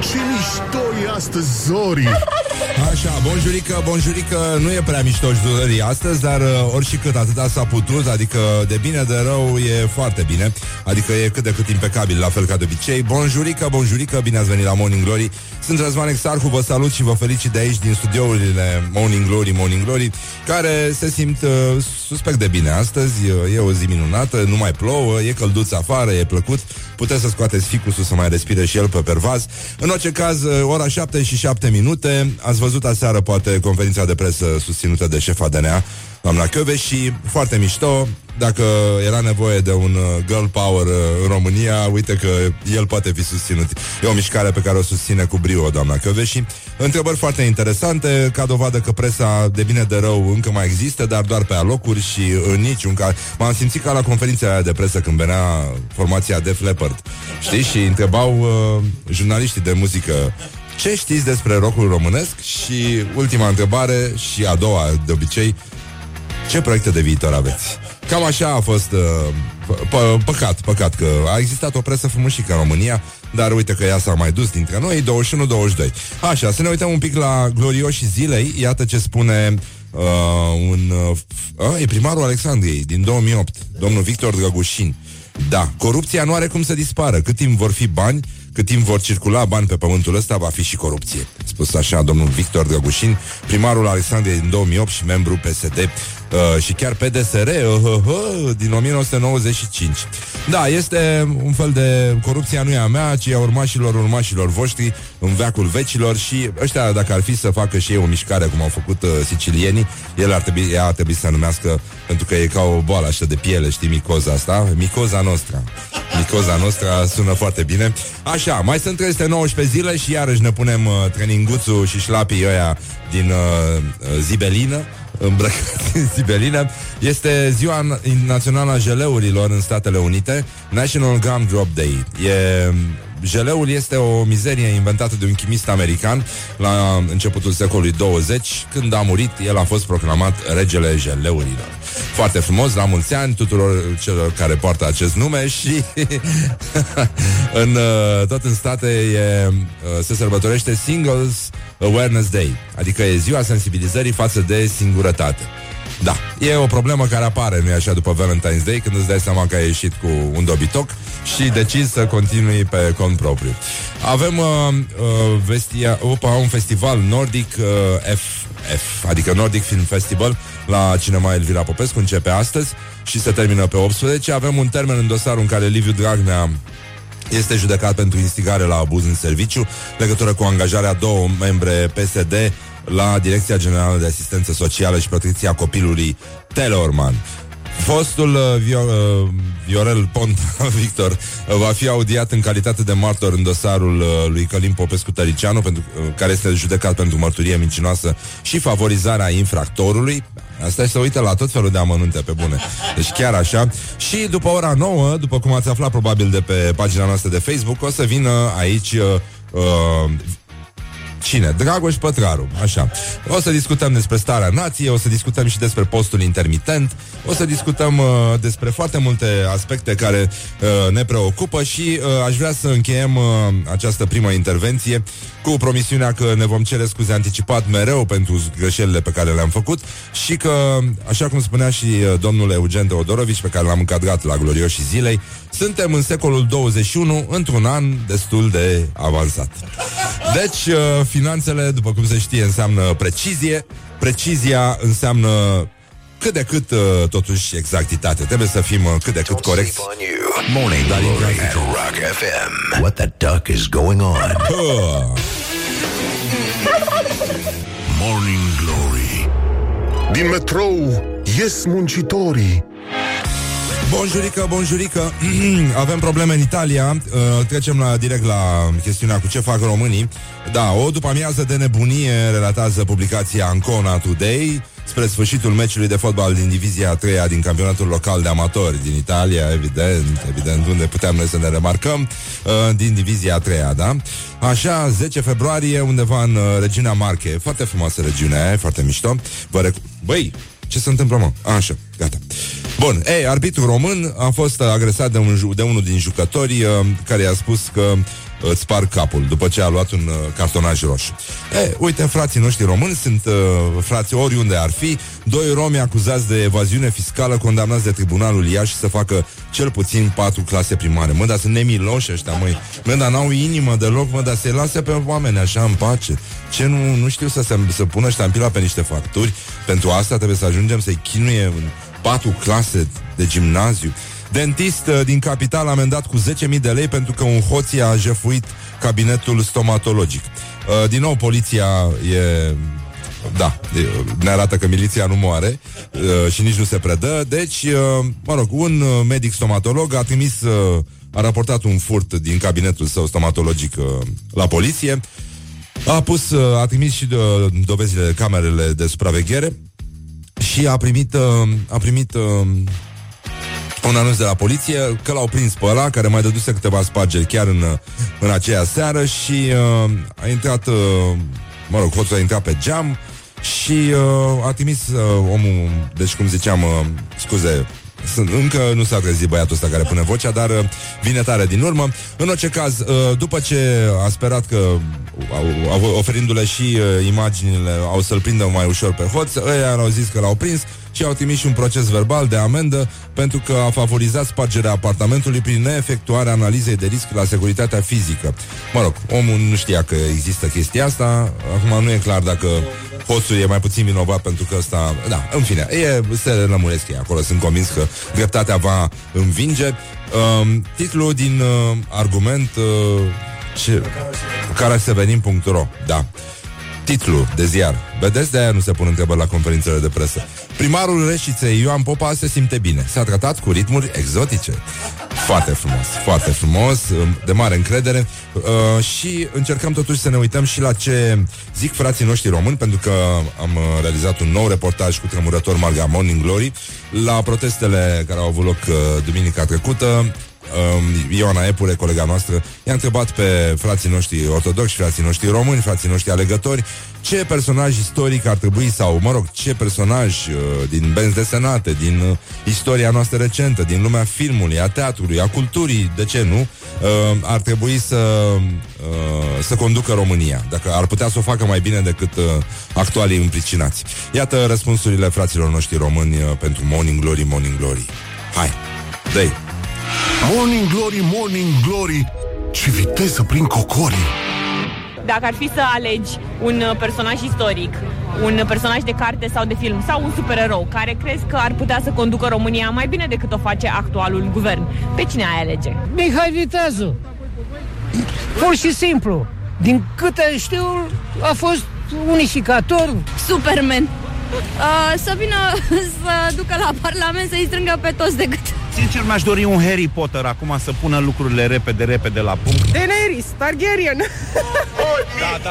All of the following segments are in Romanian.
Ce mișto e astăzi, Zori! Așa, bonjurică, bonjurică Nu e prea mișto Zori astăzi Dar uh, orice cât atâta s-a putut Adică de bine, de rău e foarte bine. Adică e cât de cât impecabil La fel ca de obicei. Bonjurică, bonjurică, bine ați venit la Morning Glory. Sunt Răzvan Exarhu, vă salut și vă felicit de aici Din studiourile Morning Glory, Morning Glory Care se simt uh, suspect de bine astăzi. E o zi minunată, nu mai plouă E călduț afară, e plăcut Puteți să scoateți ficusul să mai respire și el pe pervaz. În orice caz, uh, ora 7 și 7 minute. Ați văzut aseară poate conferința de presă susținută de șefa DNA, doamna Căve și foarte mișto, dacă era nevoie de un uh, girl power uh, în România, uite că el poate fi susținut. E o mișcare pe care o susține cu brio doamna și Întrebări foarte interesante, ca dovadă că presa de bine de rău încă mai există, dar doar pe alocuri și în niciun caz. M-am simțit ca la conferința aia de presă când venea formația Def Leppard. Știi? Și întrebau uh, jurnaliștii de muzică ce știți despre rockul românesc? Și ultima întrebare și a doua, de obicei, ce proiecte de viitor aveți? Cam așa a fost uh, păcat, păcat că a existat o presă frumușică în România, dar uite că ea s-a mai dus dintre noi, 21-22. Așa, să ne uităm un pic la glorioși zilei, iată ce spune uh, un... Uh, e primarul Alexandriei din 2008, domnul Victor Drăgușin. Da, corupția nu are cum să dispară. Cât timp vor fi bani, cât timp vor circula bani pe pământul ăsta, va fi și corupție. Spus așa domnul Victor Drăgușin, primarul Alexandriei din 2008 și membru PSD uh, și chiar PDSR uh, uh, uh, din 1995. Da, este un fel de corupția nu e a mea, ci a urmașilor urmașilor voștri în veacul vecilor și ăștia, dacă ar fi să facă și ei o mișcare cum au făcut uh, sicilienii, el ar trebui, ea ar trebui să numească, pentru că e ca o boală așa de piele, știi, micoza asta, micoza noastră. Micoza noastră sună foarte bine. Așa, mai sunt 319 zile și iarăși ne punem uh, treninguțul și șlapii ăia din uh, zibelină îmbrăcați în zibelină. Este ziua națională a geleurilor în Statele Unite, National Gum Drop Day. E Jeleul este o mizerie inventată de un chimist american la începutul secolului 20. Când a murit, el a fost proclamat regele jeleurilor. Foarte frumos, la mulți ani tuturor celor care poartă acest nume și în, uh, tot în state e, uh, se sărbătorește Singles Awareness Day, adică e ziua sensibilizării față de singurătate. Da, e o problemă care apare, nu așa, după Valentine's Day, când îți dai seama că ai ieșit cu un dobitoc și decizi să continui pe cont propriu. Avem uh, uh, vestia, opa, un festival nordic uh, FF, adică Nordic Film Festival, la Cinema Elvira Popescu, începe astăzi și se termină pe 18. Avem un termen în dosarul în care Liviu Dragnea este judecat pentru instigare la abuz în serviciu, legătură cu angajarea două membre PSD la Direcția Generală de Asistență Socială și Protecția Copilului Teleorman. Fostul uh, Vio, uh, Viorel Pont Victor uh, va fi audiat în calitate de martor în dosarul uh, lui Călim Popescu Tăricianu, pentru, uh, care este judecat pentru mărturie mincinoasă și favorizarea infractorului. Asta se uită la tot felul de amănunte pe bune. Deci chiar așa. Și după ora 9, după cum ați aflat probabil de pe pagina noastră de Facebook, o să vină aici uh, uh, Cine? Dragoș Pătraru, așa. O să discutăm despre starea nației, o să discutăm și despre postul intermitent, o să discutăm uh, despre foarte multe aspecte care uh, ne preocupă și uh, aș vrea să încheiem uh, această primă intervenție cu promisiunea că ne vom cere scuze anticipat mereu pentru greșelile pe care le-am făcut și că, așa cum spunea și uh, domnul Eugen Teodorovici, pe care l-am încadrat la glorioșii zilei, suntem în secolul 21, într-un an destul de avansat. Deci, uh, finanțele, după cum se știe, înseamnă precizie, precizia înseamnă cât de cât, uh, totuși, exactitate. Trebuie să fim uh, cât de cât corecți. Morning Glory at Rock FM. What the duck is going on? Morning Glory Din metrou ies muncitorii Bonjurică, bonjurică Avem probleme în Italia uh, Trecem la, direct la chestiunea cu ce fac românii Da, o după amiază de nebunie Relatează publicația Ancona Today spre sfârșitul meciului de fotbal din divizia a treia din campionatul local de amatori din Italia, evident, evident, unde puteam noi să ne remarcăm, uh, din divizia a treia, da? Așa, 10 februarie, undeva în uh, regiunea Marche, foarte frumoasă regiunea aia, foarte mișto. Vă rec- Băi, ce se întâmplă, mă? Așa, gata. Bun, ei, arbitru român a fost agresat de, un, de unul din jucători uh, care i-a spus că îți sparg capul după ce a luat un uh, cartonaj roșu. E, uite, frații noștri români sunt uh, frații oriunde ar fi, doi romi acuzați de evaziune fiscală condamnați de tribunalul Iași să facă cel puțin patru clase primare. Mă, dar sunt nemiloși ăștia, măi. Mă, dar n-au inimă deloc, mă, dar se lasă pe oameni așa în pace. Ce nu, nu știu să se să pună ștampila pe niște facturi? Pentru asta trebuie să ajungem să-i chinuie în patru clase de gimnaziu. Dentist uh, din capital amendat cu 10.000 de lei pentru că un hoț a jefuit cabinetul stomatologic. Uh, din nou, poliția e da, ne arată că miliția nu moare uh, și nici nu se predă. Deci, uh, mă rog, un uh, medic stomatolog a trimis, uh, a raportat un furt din cabinetul său stomatologic uh, la poliție. A pus, uh, a trimis și uh, dovezile de camerele de supraveghere și a primit, uh, a primit uh, un anunț de la poliție că l-au prins pe ăla care mai dăduse câteva spargeri chiar în, în aceea seară și uh, a intrat, uh, mă rog, hoțul a intrat pe geam și uh, a trimis uh, omul, deci cum ziceam, uh, scuze, sunt, încă nu s-a trezit băiatul ăsta care pune vocea, dar uh, vine tare din urmă. În orice caz, uh, după ce a sperat că, au, au, oferindu-le și uh, imaginile, au să-l prindă mai ușor pe hoț, ăia au zis că l-au prins și au trimis și un proces verbal de amendă pentru că a favorizat spargerea apartamentului prin neefectuarea analizei de risc la securitatea fizică. Mă rog, omul nu știa că există chestia asta, acum nu e clar dacă hoțul e mai puțin vinovat pentru că ăsta... Da, în fine, e, se lămuresc ei acolo, sunt convins că dreptatea va învinge. Um, titlul din uh, argument... Uh, ce, carasevenin.ro Da. Titlu de ziar. Vedeți, de-aia nu se pun întrebări la conferințele de presă. Primarul Reșiței, Ioan Popa, se simte bine. S-a tratat cu ritmuri exotice. Foarte frumos, foarte frumos, de mare încredere uh, și încercăm totuși să ne uităm și la ce zic frații noștri români, pentru că am realizat un nou reportaj cu tremurător Marga Morning Glory la protestele care au avut loc uh, duminica trecută um, Ioana Epure, colega noastră, i-a întrebat pe frații noștri ortodoxi, frații noștri români, frații noștri alegători, ce personaj istoric ar trebui sau, mă rog, ce personaj uh, din benzi desenate, din uh, istoria noastră recentă, din lumea filmului, a teatrului, a culturii, de ce nu, uh, ar trebui să, uh, să conducă România, dacă ar putea să o facă mai bine decât uh, actualii împricinați. Iată răspunsurile fraților noștri români uh, pentru Morning Glory, Morning Glory. Hai, dă Morning Glory, Morning Glory Ce viteză prin cocorii Dacă ar fi să alegi un uh, personaj istoric, un personaj de carte sau de film sau un supererou care crezi că ar putea să conducă România mai bine decât o face actualul guvern, pe cine ai alege? Mihai Viteazu. Pur și simplu. Din câte știu, a fost unificator. Superman. Uh, să vină să ducă la Parlament să-i strângă pe toți de gât. Sincer, mi-aș dori un Harry Potter acum să pună lucrurile repede, repede la punct. Daenerys Targaryen. Da, da, da.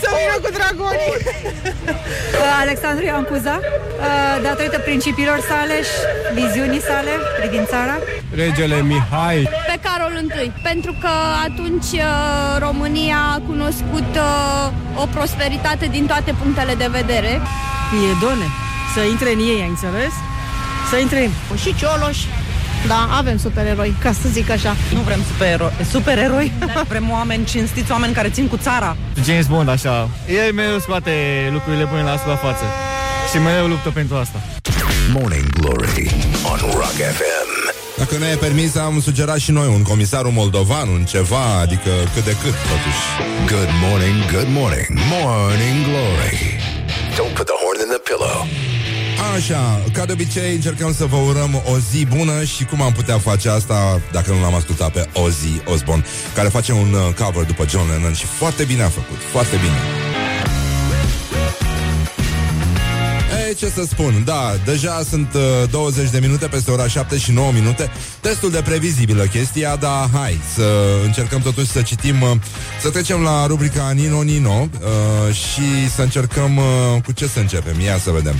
Să vină cu dragonii. Alexandru Ioan Cuza, uh, datorită principiilor sale și viziunii sale privind țara. Regele Mihai. Pe Carol I, pentru că atunci uh, România a cunoscut uh, o prosperitate din toate punctele de vedere. Piedone. Să intre în ei, ai înțeles? Să intre în... Și Cioloș. Da, avem supereroi, ca să zic așa. Nu vrem supereroi. Supereroi? Vrem oameni cinstiți, oameni care țin cu țara. James Bond, așa. El mereu scoate lucrurile bune la suprafață. Și mereu luptă pentru asta. Morning Glory on Rock FM. Dacă ne e permis, am sugerat și noi un comisarul moldovan, un ceva, adică cât de cât, totuși. Good morning, good morning, Morning Glory. Don't put the horn in the pillow. Așa, ca de obicei încercăm să vă urăm o zi bună și cum am putea face asta dacă nu l-am ascultat pe Ozzy Osbourne, care face un uh, cover după John Lennon și foarte bine a făcut, foarte bine. Ei, ce să spun, da, deja sunt uh, 20 de minute peste ora 7 și 9 minute. Destul de previzibilă chestia, dar hai să încercăm totuși să citim uh, Să trecem la rubrica Nino Nino uh, Și să încercăm, uh, cu ce să începem? Ia să vedem.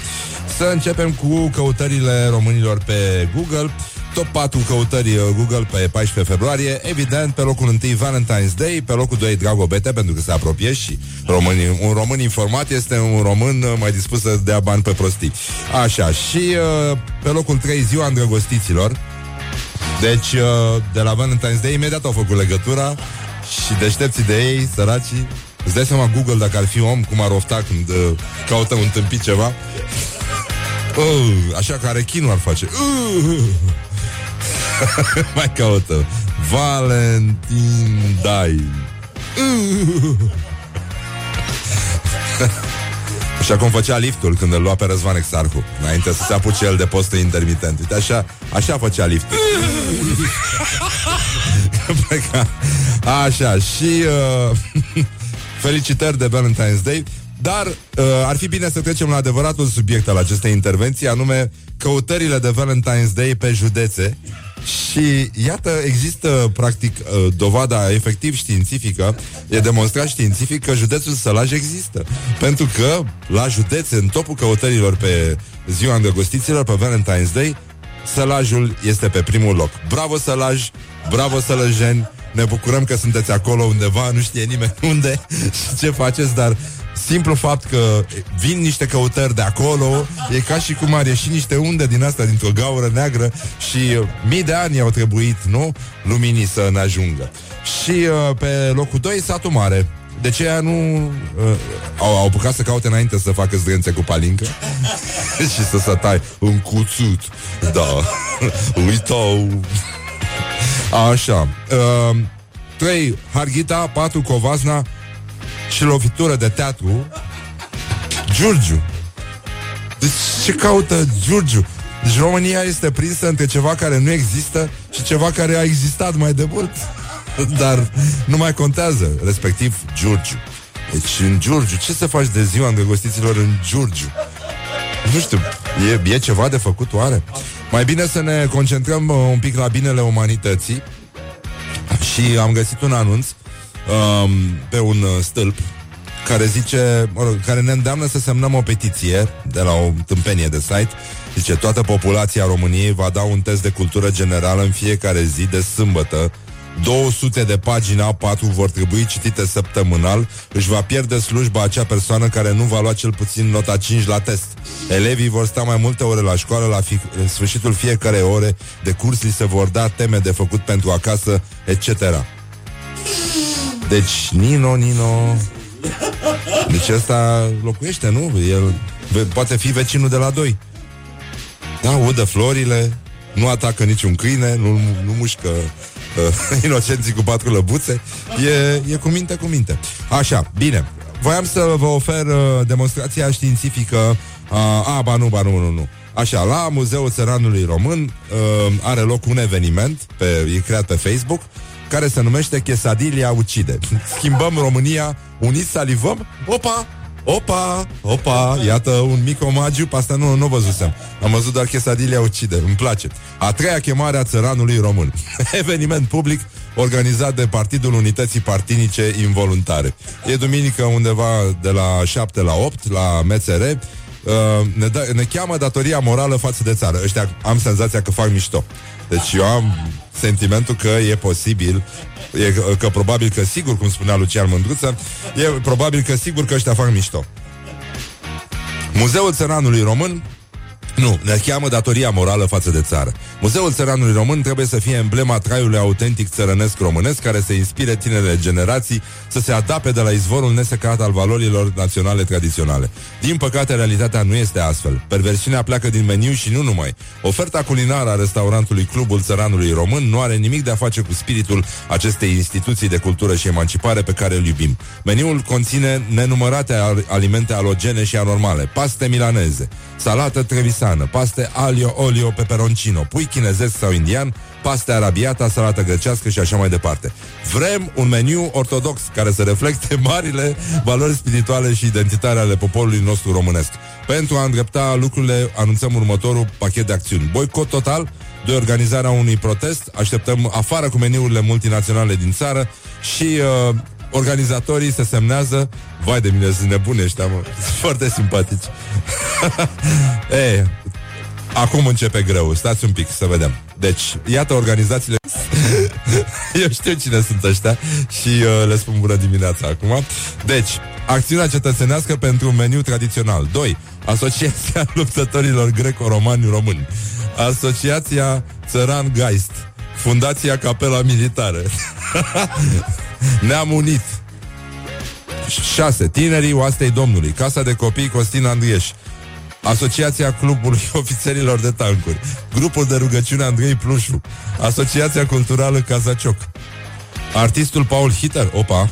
Să începem cu căutările românilor pe Google Top 4 căutări uh, Google pe 14 februarie. Evident, pe locul 1 Valentine's Day Pe locul 2 Dragobete, pentru că se apropie Și românii, un român informat este un român uh, mai dispus să dea bani pe prostii. Așa, și uh, pe locul 3 Ziua îndrăgostiților. Deci, uh, de la Valentine's Day Imediat au făcut legătura Și deștepții de ei, săracii Îți dai seama Google dacă ar fi om Cum ar ofta când uh, caută un tâmpit ceva. Uh, Așa că rechinul ar face. Uh, Mai caută Valentin Dai uh. Așa cum făcea liftul când îl lua pe Răzvan Exarhu Înainte să se apuce el de postul intermitent Uite așa, așa făcea liftul Pleca. Așa, și uh, Felicitări de Valentine's Day dar uh, ar fi bine să trecem la adevăratul subiect al acestei intervenții, anume căutările de Valentine's Day pe județe. Și iată, există practic uh, dovada efectiv științifică, e demonstrat științific că județul Sălaj există. Pentru că la județe, în topul căutărilor pe ziua îndrăgostiților, pe Valentine's Day, Sălajul este pe primul loc. Bravo Sălaj, bravo Sălăjeni, ne bucurăm că sunteți acolo undeva, nu știe nimeni unde și ce faceți, dar simplu fapt că vin niște căutări de acolo, e ca și cum ar ieși niște unde din asta, dintr-o gaură neagră și uh, mii de ani au trebuit, nu? Luminii să ne ajungă. Și uh, pe locul 2, satul mare. De ce ea nu uh, au, au apucat să caute înainte să facă zdrențe cu palincă și să se tai un cuțut. Da. Uitau. Așa. Uh, 3. Harghita, 4. Covasna și lovitură de teatru. Giurgiu. Deci ce caută Giurgiu? Deci România este prinsă între ceva care nu există și ceva care a existat mai de mult. Dar nu mai contează, respectiv Giurgiu. Deci în Giurgiu, ce să faci de ziua îndrăgostiților în Giurgiu? Nu știu, e, e ceva de făcut oare? Mai bine să ne concentrăm uh, un pic la binele umanității și am găsit un anunț um, pe un uh, stâlp care zice, mă rog, care ne îndeamnă să semnăm o petiție de la o tâmpenie de site. Zice, toată populația României va da un test de cultură generală în fiecare zi de sâmbătă 200 de pagini A4 vor trebui citite săptămânal, își va pierde slujba acea persoană care nu va lua cel puțin nota 5 la test. Elevii vor sta mai multe ore la școală, la fi- sfârșitul fiecare ore de curs li se vor da teme de făcut pentru acasă, etc. Deci, Nino, Nino... Deci ăsta locuiește, nu? El poate fi vecinul de la doi. Da, udă florile, nu atacă niciun câine, nu, nu mușcă uh, inocenții cu patru lăbuțe. E, e cu minte, cu minte. Așa, bine. Voiam să vă ofer uh, demonstrația științifică. Uh, a, ba nu, ba nu, nu, nu. Așa, la Muzeul Țăranului Român uh, are loc un eveniment, pe, e creat pe Facebook, care se numește Chesadilia Ucide. Schimbăm România, uniți salivăm, opa, Opa, opa, iată un mic omagiu, pe asta nu, nu văzusem. Am văzut doar Chesadilia Ucide, îmi place. A treia chemare a țăranului român. Eveniment public organizat de Partidul Unității Partinice Involuntare. E duminică undeva de la 7 la 8 la MCR. Uh, ne, da, ne cheamă datoria morală față de țară. Ăștia am senzația că fac mișto. Deci eu am sentimentul că e posibil e, că probabil că sigur, cum spunea Lucian Mândruță, e probabil că sigur că ăștia fac mișto. Muzeul Țăranului Român nu, ne cheamă datoria morală față de țară. Muzeul Țăranului Român trebuie să fie emblema traiului autentic țărănesc românesc care să inspire tinerele generații să se adapte de la izvorul nesecat al valorilor naționale tradiționale. Din păcate, realitatea nu este astfel. Perversiunea pleacă din meniu și nu numai. Oferta culinară a restaurantului Clubul Țăranului Român nu are nimic de a face cu spiritul acestei instituții de cultură și emancipare pe care îl iubim. Meniul conține nenumărate alimente alogene și anormale, paste milaneze, salată trevisană, paste alio, olio, peperoncino, pui chinezesc sau indian, paste arabiata, salată grecească și așa mai departe. Vrem un meniu ortodox care să reflecte marile valori spirituale și identitare ale poporului nostru românesc. Pentru a îndrepta lucrurile, anunțăm următorul pachet de acțiuni. Boicot total de organizarea unui protest, așteptăm afară cu meniurile multinaționale din țară și uh, organizatorii se semnează. Vai de mine, sunt nebune ăștia, mă. Sunt foarte simpatici. Ei, acum începe greu. Stați un pic să vedem. Deci, iată organizațiile Eu știu cine sunt ăștia Și uh, le spun bună dimineața acum. Deci, acțiunea cetățenească pentru un meniu tradițional. 2. Asociația luptătorilor greco-romani români. Asociația Țăran Geist Fundația Capela Militară. Ne-am unit. 6. Tinerii oastei Domnului. Casa de copii Costin Andrieș. Asociația Clubului Ofițerilor de Tancuri. Grupul de rugăciune Andrei Plușu. Asociația Culturală Cazacioc. Artistul Paul Hitter Opa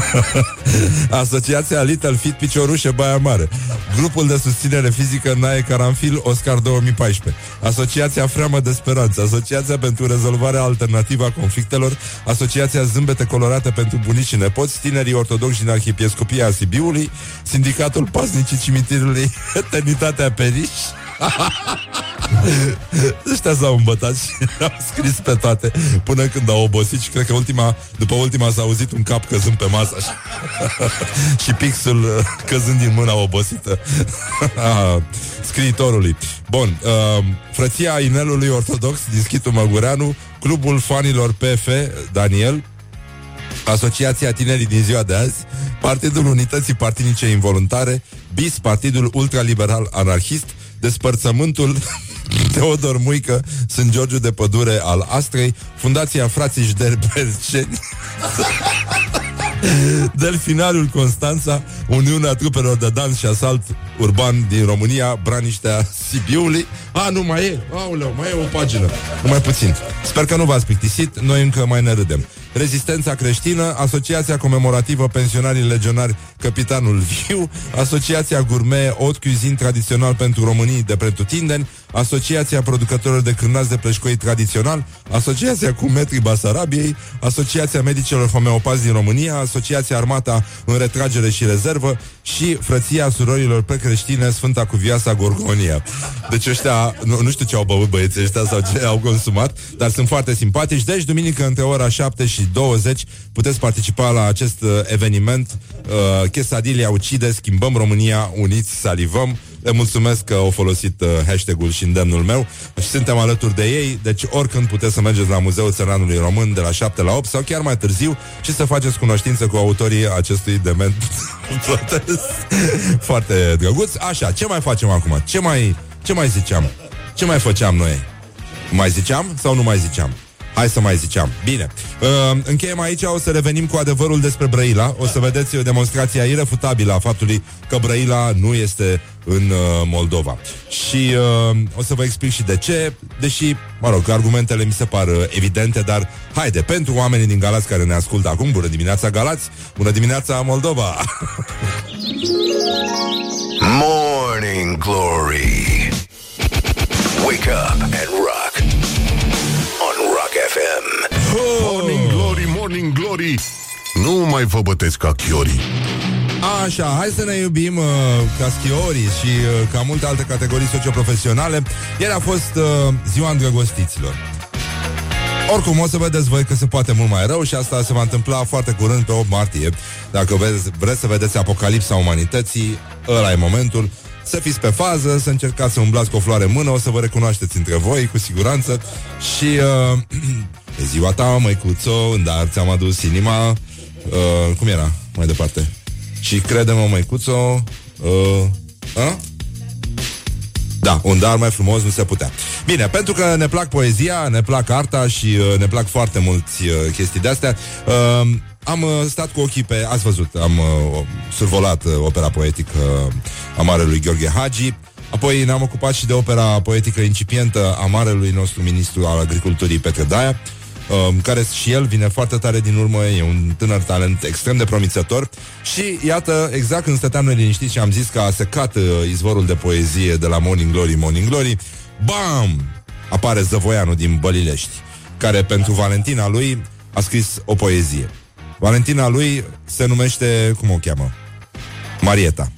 Asociația Little Fit Piciorușe Baia Mare. Grupul de susținere fizică Nae Caranfil Oscar 2014 Asociația Freamă de Speranță. Asociația pentru rezolvarea alternativă a conflictelor. Asociația Zâmbete Colorate pentru bunici și nepoți. Tinerii ortodoxi din Arhiepiscopia Sibiului. Sindicatul Pasnicii Cimitirului Eternitatea Periș Ăștia s-au îmbătat și au scris pe toate Până când au obosit Și cred că ultima, după ultima s-a auzit un cap căzând pe masă așa. Și pixul uh, căzând din mâna obosită a Scriitorului Bun, uh, frăția inelului ortodox Din Schitul Măgureanu Clubul fanilor PF Daniel Asociația Tinerii din ziua de azi, Partidul Unității Partinice Involuntare, BIS, Partidul Ultraliberal Anarhist, Despărțământul Teodor Muică, sunt Georgiu de Pădure al Astrei, Fundația Frații Șderberceni, Delfinariul Constanța, Uniunea Trupelor de Dans și Asalt Urban din România, Braniștea Sibiului. A, nu mai e, auleu, mai e o pagină, numai puțin. Sper că nu v-ați plictisit, noi încă mai ne râdem. Rezistența Creștină, Asociația Comemorativă Pensionarii Legionari Capitanul Viu, Asociația Gourmet Haute Cuisine Tradițional pentru Românii de Pretutindeni, Asociația Producătorilor de Cârnați de Plășcoi Tradițional, Asociația cu Metri Basarabiei, Asociația Medicilor Homeopazi din România, Asociația Armata în Retragere și Rezervă și Frăția Surorilor Precreștine Sfânta Cuvioasa Gorgonia. Deci ăștia, nu, nu știu ce au băut băieții ăștia sau ce au consumat, dar sunt foarte simpatici. Deci, duminică, între ora 7 și 20, puteți participa la acest uh, eveniment uh, Chesadilia ucide, schimbăm România, uniți, salivăm. Le mulțumesc că au folosit uh, hashtag-ul și îndemnul meu și suntem alături de ei, deci oricând puteți să mergeți la Muzeul Țăranului Român de la 7 la 8 sau chiar mai târziu și să faceți cunoștință cu autorii acestui dement protest. Foarte drăguț. Așa, ce mai facem acum? Ce mai, ce mai ziceam? Ce mai făceam noi? Mai ziceam sau nu mai ziceam? Hai să mai ziceam. Bine. Uh, încheiem aici, o să revenim cu adevărul despre Brăila. O să vedeți demonstrația irefutabilă a faptului că Brăila nu este în uh, Moldova. Și uh, o să vă explic și de ce, deși, mă rog, argumentele mi se par uh, evidente, dar haide, pentru oamenii din Galați care ne ascultă acum, bună dimineața Galați, bună dimineața Moldova! Morning Glory. Wake up and FM. Morning Glory, Morning Glory Nu mai vă bătesc ca chiorii Așa, hai să ne iubim uh, ca schiorii și uh, ca multe alte categorii socioprofesionale. Ieri a fost uh, ziua îndrăgostiților. Oricum, o să vedeți voi că se poate mult mai rău și asta se va întâmpla foarte curând pe 8 martie. Dacă vreți, vreți să vedeți apocalipsa umanității, ăla e momentul. Să fiți pe fază, să încercați să umblați cu o floare în mână, o să vă recunoașteți între voi, cu siguranță. Și uh, e ziua ta, măicuțo, în dar ți-am adus inima. Uh, cum era mai departe? Și crede-mă, măicuțo, uh, a? Da, un dar mai frumos nu se putea. Bine, pentru că ne plac poezia, ne plac arta și uh, ne plac foarte mulți uh, chestii de-astea, uh, am uh, stat cu ochii pe... Ați văzut, am uh, survolat uh, opera poetică uh, a Marelui Gheorghe Hagi, apoi ne-am ocupat și de opera poetică incipientă a Marelui nostru ministru al agriculturii Petre Daia, um, care și el vine foarte tare din urmă, e un tânăr talent extrem de promițător și iată, exact când stăteam noi liniștiți și am zis că a secat uh, izvorul de poezie de la Morning Glory, Morning Glory, bam! Apare Zăvoianu din Bălilești, care pentru Valentina lui a scris o poezie. Valentina lui se numește, cum o cheamă? Marieta.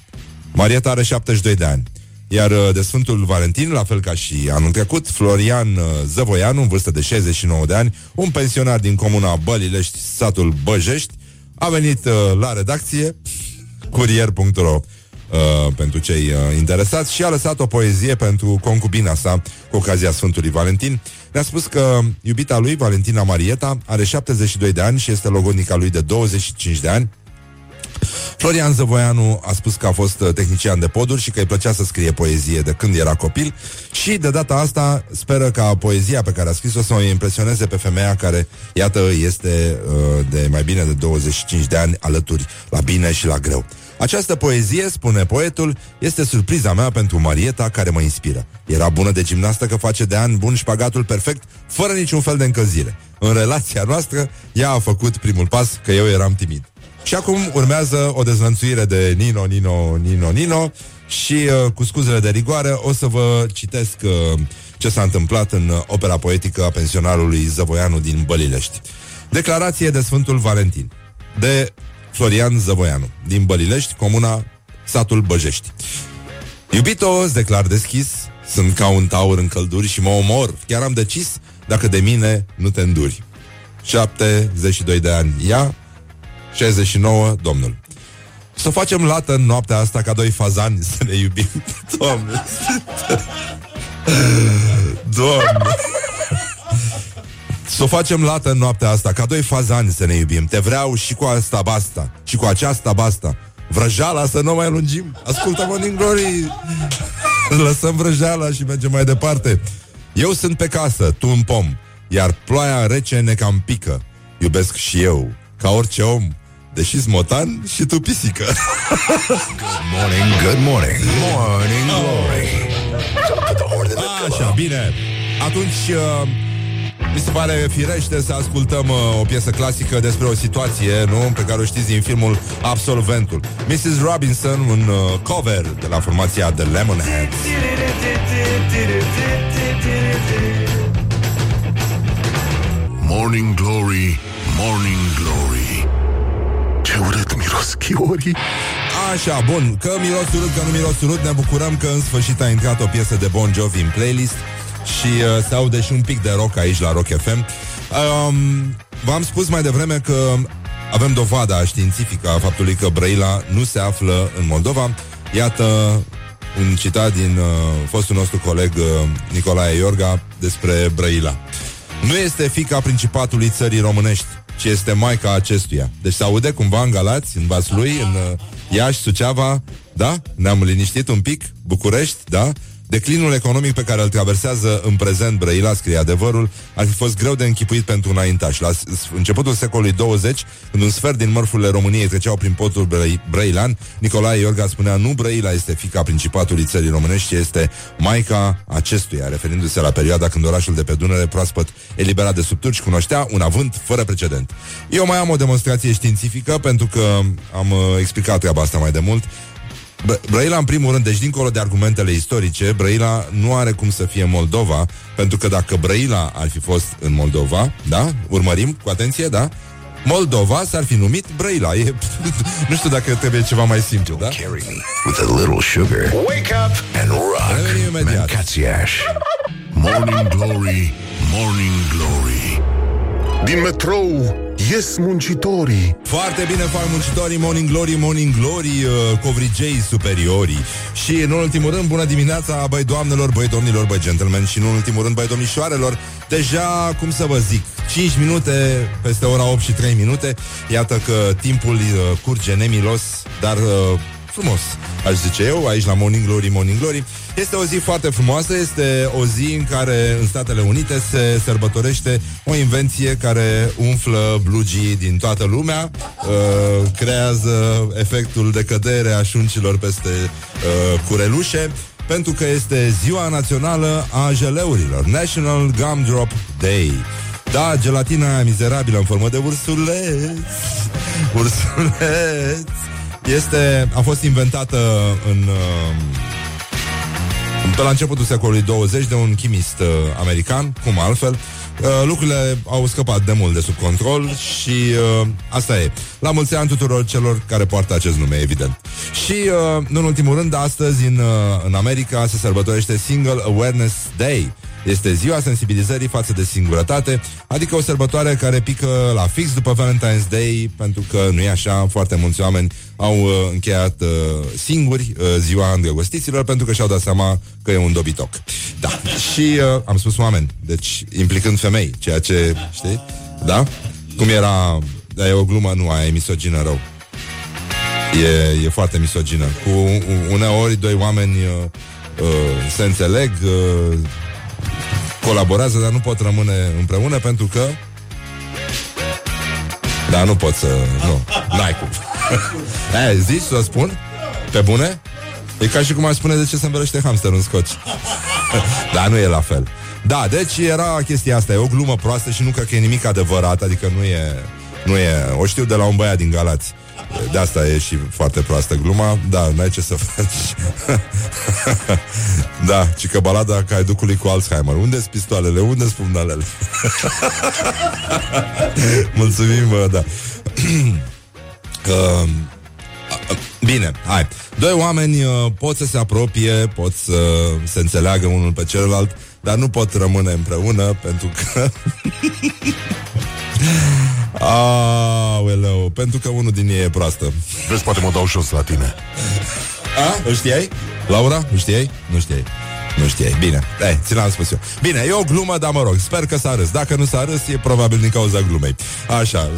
Marieta are 72 de ani. Iar uh, de Sfântul Valentin, la fel ca și anul trecut, Florian uh, Zăvoianu, în vârstă de 69 de ani, un pensionar din comuna Bălilești, satul Băjești, a venit uh, la redacție, curier.ro uh, pentru cei uh, interesați și a lăsat o poezie pentru concubina sa cu ocazia Sfântului Valentin. Ne-a spus că iubita lui, Valentina Marieta, are 72 de ani și este logodnica lui de 25 de ani. Florian Zăvoianu a spus că a fost uh, tehnician de poduri și că îi plăcea să scrie poezie de când era copil și de data asta speră ca poezia pe care a scris-o să o impresioneze pe femeia care, iată, este uh, de mai bine de 25 de ani alături la bine și la greu. Această poezie, spune poetul, este surpriza mea pentru Marieta care mă inspiră. Era bună de gimnastă că face de ani bun șpagatul perfect, fără niciun fel de încălzire. În relația noastră, ea a făcut primul pas, că eu eram timid. Și acum urmează o dezlănțuire de Nino, Nino, Nino, Nino și uh, cu scuzele de rigoare o să vă citesc uh, ce s-a întâmplat în uh, opera poetică a pensionarului Zăvoianu din Bălilești. Declarație de Sfântul Valentin de Florian Zăvoianu din Bălilești, comuna satul Băjești. Iubito, îți declar deschis, sunt ca un taur în călduri și mă omor. Chiar am decis dacă de mine nu te înduri. 72 de ani ea, 69 domnul. Să facem lată în noaptea asta ca doi fazani să ne iubim. Doamne! Doamne! Să o facem lată în noaptea asta Ca doi fazani să ne iubim Te vreau și cu asta basta Și cu aceasta basta Vrăjala să nu mai lungim Ascultă-mă din glorii Lăsăm vrăjeala și mergem mai departe Eu sunt pe casă, tu un pom Iar ploaia rece ne cam pică Iubesc și eu, ca orice om Deși smotan și tu pisică Good morning, good morning, morning glory. Don't put the horn in the pillow. Așa, bine Atunci uh, mi se pare firește să ascultăm uh, o piesă clasică despre o situație, nu? Pe care o știți din filmul Absolventul. Mrs. Robinson, un uh, cover de la formația The Lemonheads. Morning Glory, Morning Glory Ce urât miros chiorii. Așa, bun, că miros urât, că nu miros urât Ne bucurăm că în sfârșit a intrat o piesă de Bon Jovi în playlist Și uh, se aude și un pic de rock aici la Rock FM um, V-am spus mai devreme că avem dovada științifică a faptului că Brăila nu se află în Moldova. Iată un citat din uh, fostul nostru coleg uh, Nicolae Iorga despre Brăila. Nu este fica principatului țării românești ci este maica acestuia. Deci se aude cumva în Galați, în Vaslui, în uh, Iași, Suceava, da? Ne-am liniștit un pic, București, da? Declinul economic pe care îl traversează în prezent Brăila, scrie adevărul, ar fi fost greu de închipuit pentru înaintași. La s- începutul secolului 20, când un sfert din mărfurile României treceau prin portul Brăi- Brăilan, Nicolae Iorga spunea nu Brăila este fica principatului țării românești, ci este maica acestuia, referindu-se la perioada când orașul de pe Dunăre proaspăt eliberat de sub turci cunoștea un avânt fără precedent. Eu mai am o demonstrație științifică pentru că am uh, explicat treaba asta mai de mult. Bă- Brăila, în primul rând, deci dincolo de argumentele istorice, Brăila nu are cum să fie Moldova, pentru că dacă Brăila ar fi fost în Moldova, da? Urmărim cu atenție, da? Moldova s-ar fi numit Brăila. E, nu știu dacă trebuie ceva mai simplu, da? Carry me with a little sugar. Wake up and rock. Revenim imediat. Mancațiaș. Morning Glory, Morning Glory Din metrou ies muncitorii. Foarte bine fac muncitorii Morning Glory, Morning Glory uh, Covrigei superiorii. Și în ultimul rând, bună dimineața Băi doamnelor, băi domnilor, băi gentlemen Și în ultimul rând, băi domnișoarelor. Deja, cum să vă zic 5 minute peste ora 8 și 3 minute. Iată că timpul uh, curge nemilos Dar uh, frumos, aș zice eu, aici la Morning Glory, Morning Glory. Este o zi foarte frumoasă, este o zi în care în Statele Unite se sărbătorește o invenție care umflă blugii din toată lumea, uh, creează efectul de cădere a șuncilor peste uh, curelușe, pentru că este ziua națională a geleurilor, National Gumdrop Day. Da, gelatina aia mizerabilă în formă de ursuleț Ursuleț este, a fost inventată în uh, pe la începutul secolului 20 de un chimist uh, american, cum altfel. Uh, lucrurile au scăpat de mult de sub control și uh, asta e. La mulți ani tuturor celor care poartă acest nume, evident. Și, uh, nu în ultimul rând, astăzi în, uh, în America se sărbătorește Single Awareness Day. Este ziua sensibilizării față de singurătate, adică o sărbătoare care pică la fix după Valentine's Day, pentru că nu e așa, foarte mulți oameni au uh, încheiat uh, singuri uh, ziua îndrăgostiților pentru că și-au dat seama că e un dobitoc. Da, și uh, am spus oameni, deci implicând femei, ceea ce, știi, da? Cum era, dar e o glumă, nu, aia e misogină rău. E, e foarte misogină. Cu uneori doi oameni uh, uh, se înțeleg, uh, colaborează, dar nu pot rămâne împreună pentru că da, nu pot să... Nu, n-ai cum. Aia, zici să spun? Pe bune? E ca și cum aș spune de ce se îmbărăște hamster în scoci. Dar nu e la fel. Da, deci era chestia asta, e o glumă proastă și nu cred că e nimic adevărat, adică nu e, nu e, o știu de la un băiat din Galați. De asta e și foarte proastă gluma Da, n-ai ce să faci Da, ci că balada caiducului cu Alzheimer Unde-s pistoalele? Unde-s pumnalele? Mulțumim, bă, da uh, Bine, hai Doi oameni uh, pot să se apropie Pot să se înțeleagă unul pe celălalt Dar nu pot rămâne împreună Pentru că Aoleu, pentru că unul din ei e proastă. Vezi, poate mă dau jos la tine. A? Îl știai? Laura? Îl știai? Nu știai. Nu știai. Bine. Ei, ți l-am spus eu. Bine, e o glumă, dar mă rog, sper că s-a râs. Dacă nu s-a râs, e probabil din cauza glumei. Așa.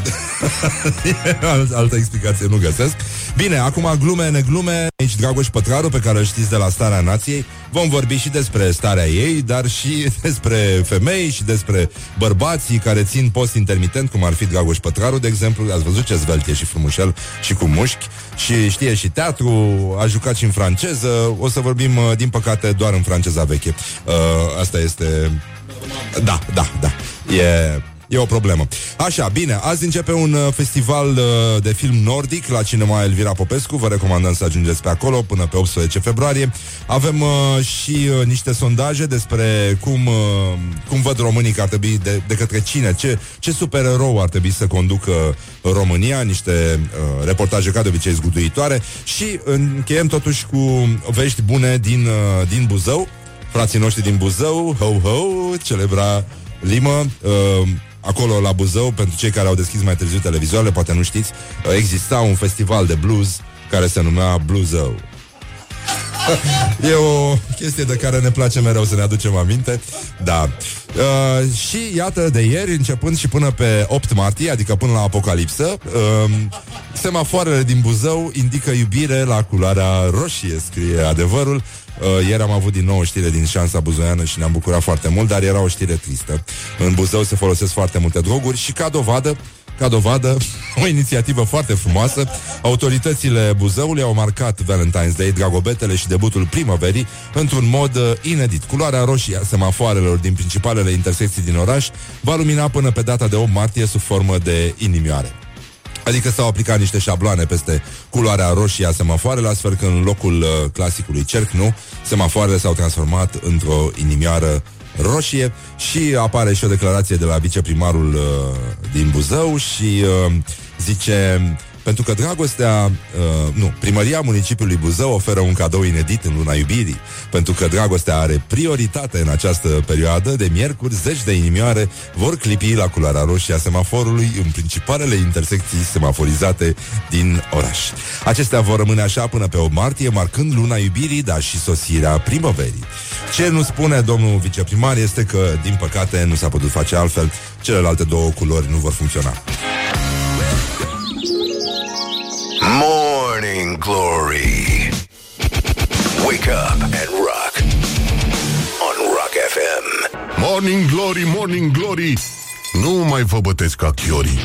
Altă explicație nu găsesc. Bine, acum glume, neglume. Aici Dragoș Pătraru, pe care îl știți de la Starea Nației. Vom vorbi și despre starea ei, dar și despre femei și despre bărbații care țin post intermitent, cum ar fi Dragoș Pătraru, de exemplu. Ați văzut ce zvelt e și frumușel și cu mușchi. Și știe și teatru, a jucat și în franceză. O să vorbim, uh, din păcate, doar în franceza veche. Uh, asta este... Da, da, da. E E o problemă. Așa, bine, azi începe un uh, festival uh, de film nordic la Cinema Elvira Popescu. Vă recomandăm să ajungeți pe acolo până pe 18 februarie. Avem uh, și uh, niște sondaje despre cum, uh, cum văd românii că ar trebui, de, de către cine, ce, ce supererou ar trebui să conducă România, niște uh, reportaje ca de obicei zguduitoare și încheiem totuși cu vești bune din, uh, din Buzău. Frații noștri din Buzău, ho, ho, celebra limă, uh, acolo la Buzău, pentru cei care au deschis mai târziu televizoarele, poate nu știți, uh, exista un festival de blues care se numea Bluezău. E o chestie de care ne place mereu să ne aducem aminte. Da. Uh, și iată de ieri, începând și până pe 8 martie, adică până la Apocalipsă, uh, semafoarele din Buzău indică iubire la culoarea roșie, scrie adevărul. Uh, ieri am avut din nou o știre din șansa buzoiană și ne-am bucurat foarte mult, dar era o știre tristă. În Buzău se folosesc foarte multe droguri și ca dovadă ca dovadă, o inițiativă foarte frumoasă. Autoritățile Buzăului au marcat Valentine's Day, dragobetele și debutul primăverii într-un mod uh, inedit. Culoarea roșie a semafoarelor din principalele intersecții din oraș va lumina până pe data de 8 martie sub formă de inimioare. Adică s-au aplicat niște șabloane peste culoarea roșie a semafoarelor, astfel că în locul uh, clasicului cerc, nu, semafoarele s-au transformat într-o inimioară roșie și apare și o declarație de la viceprimarul uh, din Buzău și uh, zice pentru că dragostea, uh, nu, primăria municipiului Buzău oferă un cadou inedit în luna iubirii. Pentru că dragostea are prioritate în această perioadă, de miercuri, zeci de inimioare vor clipi la culoarea roșie a semaforului în principalele intersecții semaforizate din oraș. Acestea vor rămâne așa până pe 8 martie, marcând luna iubirii, dar și sosirea primăverii. Ce nu spune domnul viceprimar este că, din păcate, nu s-a putut face altfel. Celelalte două culori nu vor funcționa. Morning Glory. Wake up and rock. On Rock FM. Morning Glory, Morning Glory Nu mai vă bătesc ca chiorii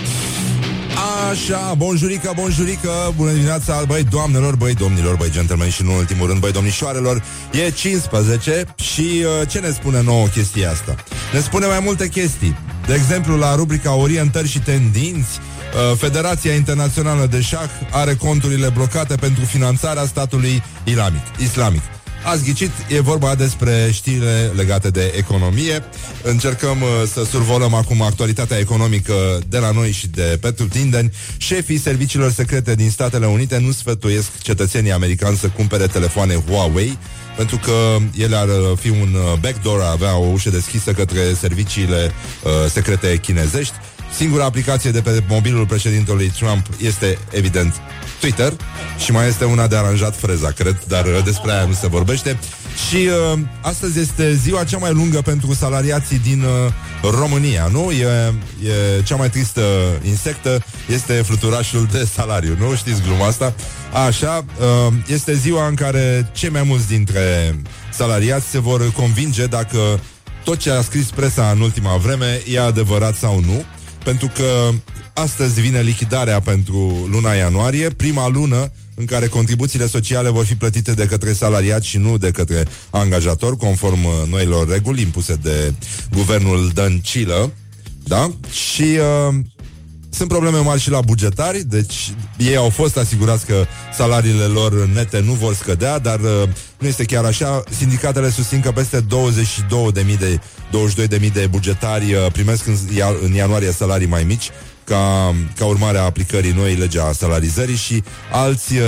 Așa, bonjurică, bonjurică, bună dimineața, băi doamnelor, băi domnilor, băi gentlemen și nu în ultimul rând, băi domnișoarelor, e 15 și uh, ce ne spune nouă chestia asta? Ne spune mai multe chestii. De exemplu, la rubrica Orientări și tendinți, uh, Federația Internațională de Șah are conturile blocate pentru finanțarea statului islamic. islamic. Ați ghicit, e vorba despre știrile legate de economie. Încercăm uh, să survolăm acum actualitatea economică de la noi și de Tindeni. Șefii serviciilor secrete din Statele Unite nu sfătuiesc cetățenii americani să cumpere telefoane Huawei pentru că ele ar uh, fi un uh, backdoor, avea o ușă deschisă către serviciile uh, secrete chinezești. Singura aplicație de pe mobilul președintelui Trump este, evident, Twitter și mai este una de aranjat freza, cred, dar uh, despre aia nu se vorbește. Și uh, astăzi este ziua cea mai lungă pentru salariații din uh, România, nu? E, e cea mai tristă insectă, este fluturașul de salariu, nu? Știți gluma asta? Așa, uh, este ziua în care cei mai mulți dintre salariați se vor convinge dacă tot ce a scris presa în ultima vreme e adevărat sau nu, pentru că astăzi vine lichidarea pentru luna ianuarie, prima lună în care contribuțiile sociale vor fi plătite de către salariați și nu de către angajator, conform uh, noilor reguli impuse de guvernul Dăncilă. Da? Și uh, sunt probleme mari și la bugetari, deci ei au fost asigurați că salariile lor nete nu vor scădea, dar uh, nu este chiar așa. Sindicatele susțin că peste 22.000 de 22.000 de bugetari uh, primesc în, în ianuarie salarii mai mici ca, ca urmare a aplicării noii legea salarizării și alți 35.000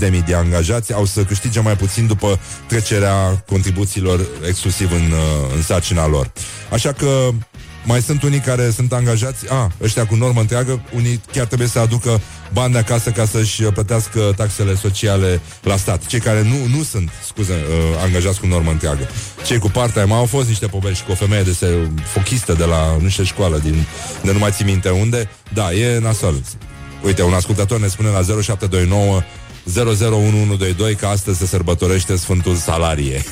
uh, de angajați au să câștige mai puțin după trecerea contribuțiilor exclusiv în, uh, în sarcina lor. Așa că mai sunt unii care sunt angajați, a, ăștia cu normă întreagă, unii chiar trebuie să aducă bani de acasă ca să-și plătească taxele sociale la stat. Cei care nu, nu sunt, scuze, uh, angajați cu normă întreagă. Cei cu partea mai au fost niște povești cu o femeie de se, fochistă de la nu știu școală, din, de nu mai țin minte unde. Da, e nasol. Uite, un ascultător ne spune la 0729 001122 că astăzi se sărbătorește Sfântul Salarie.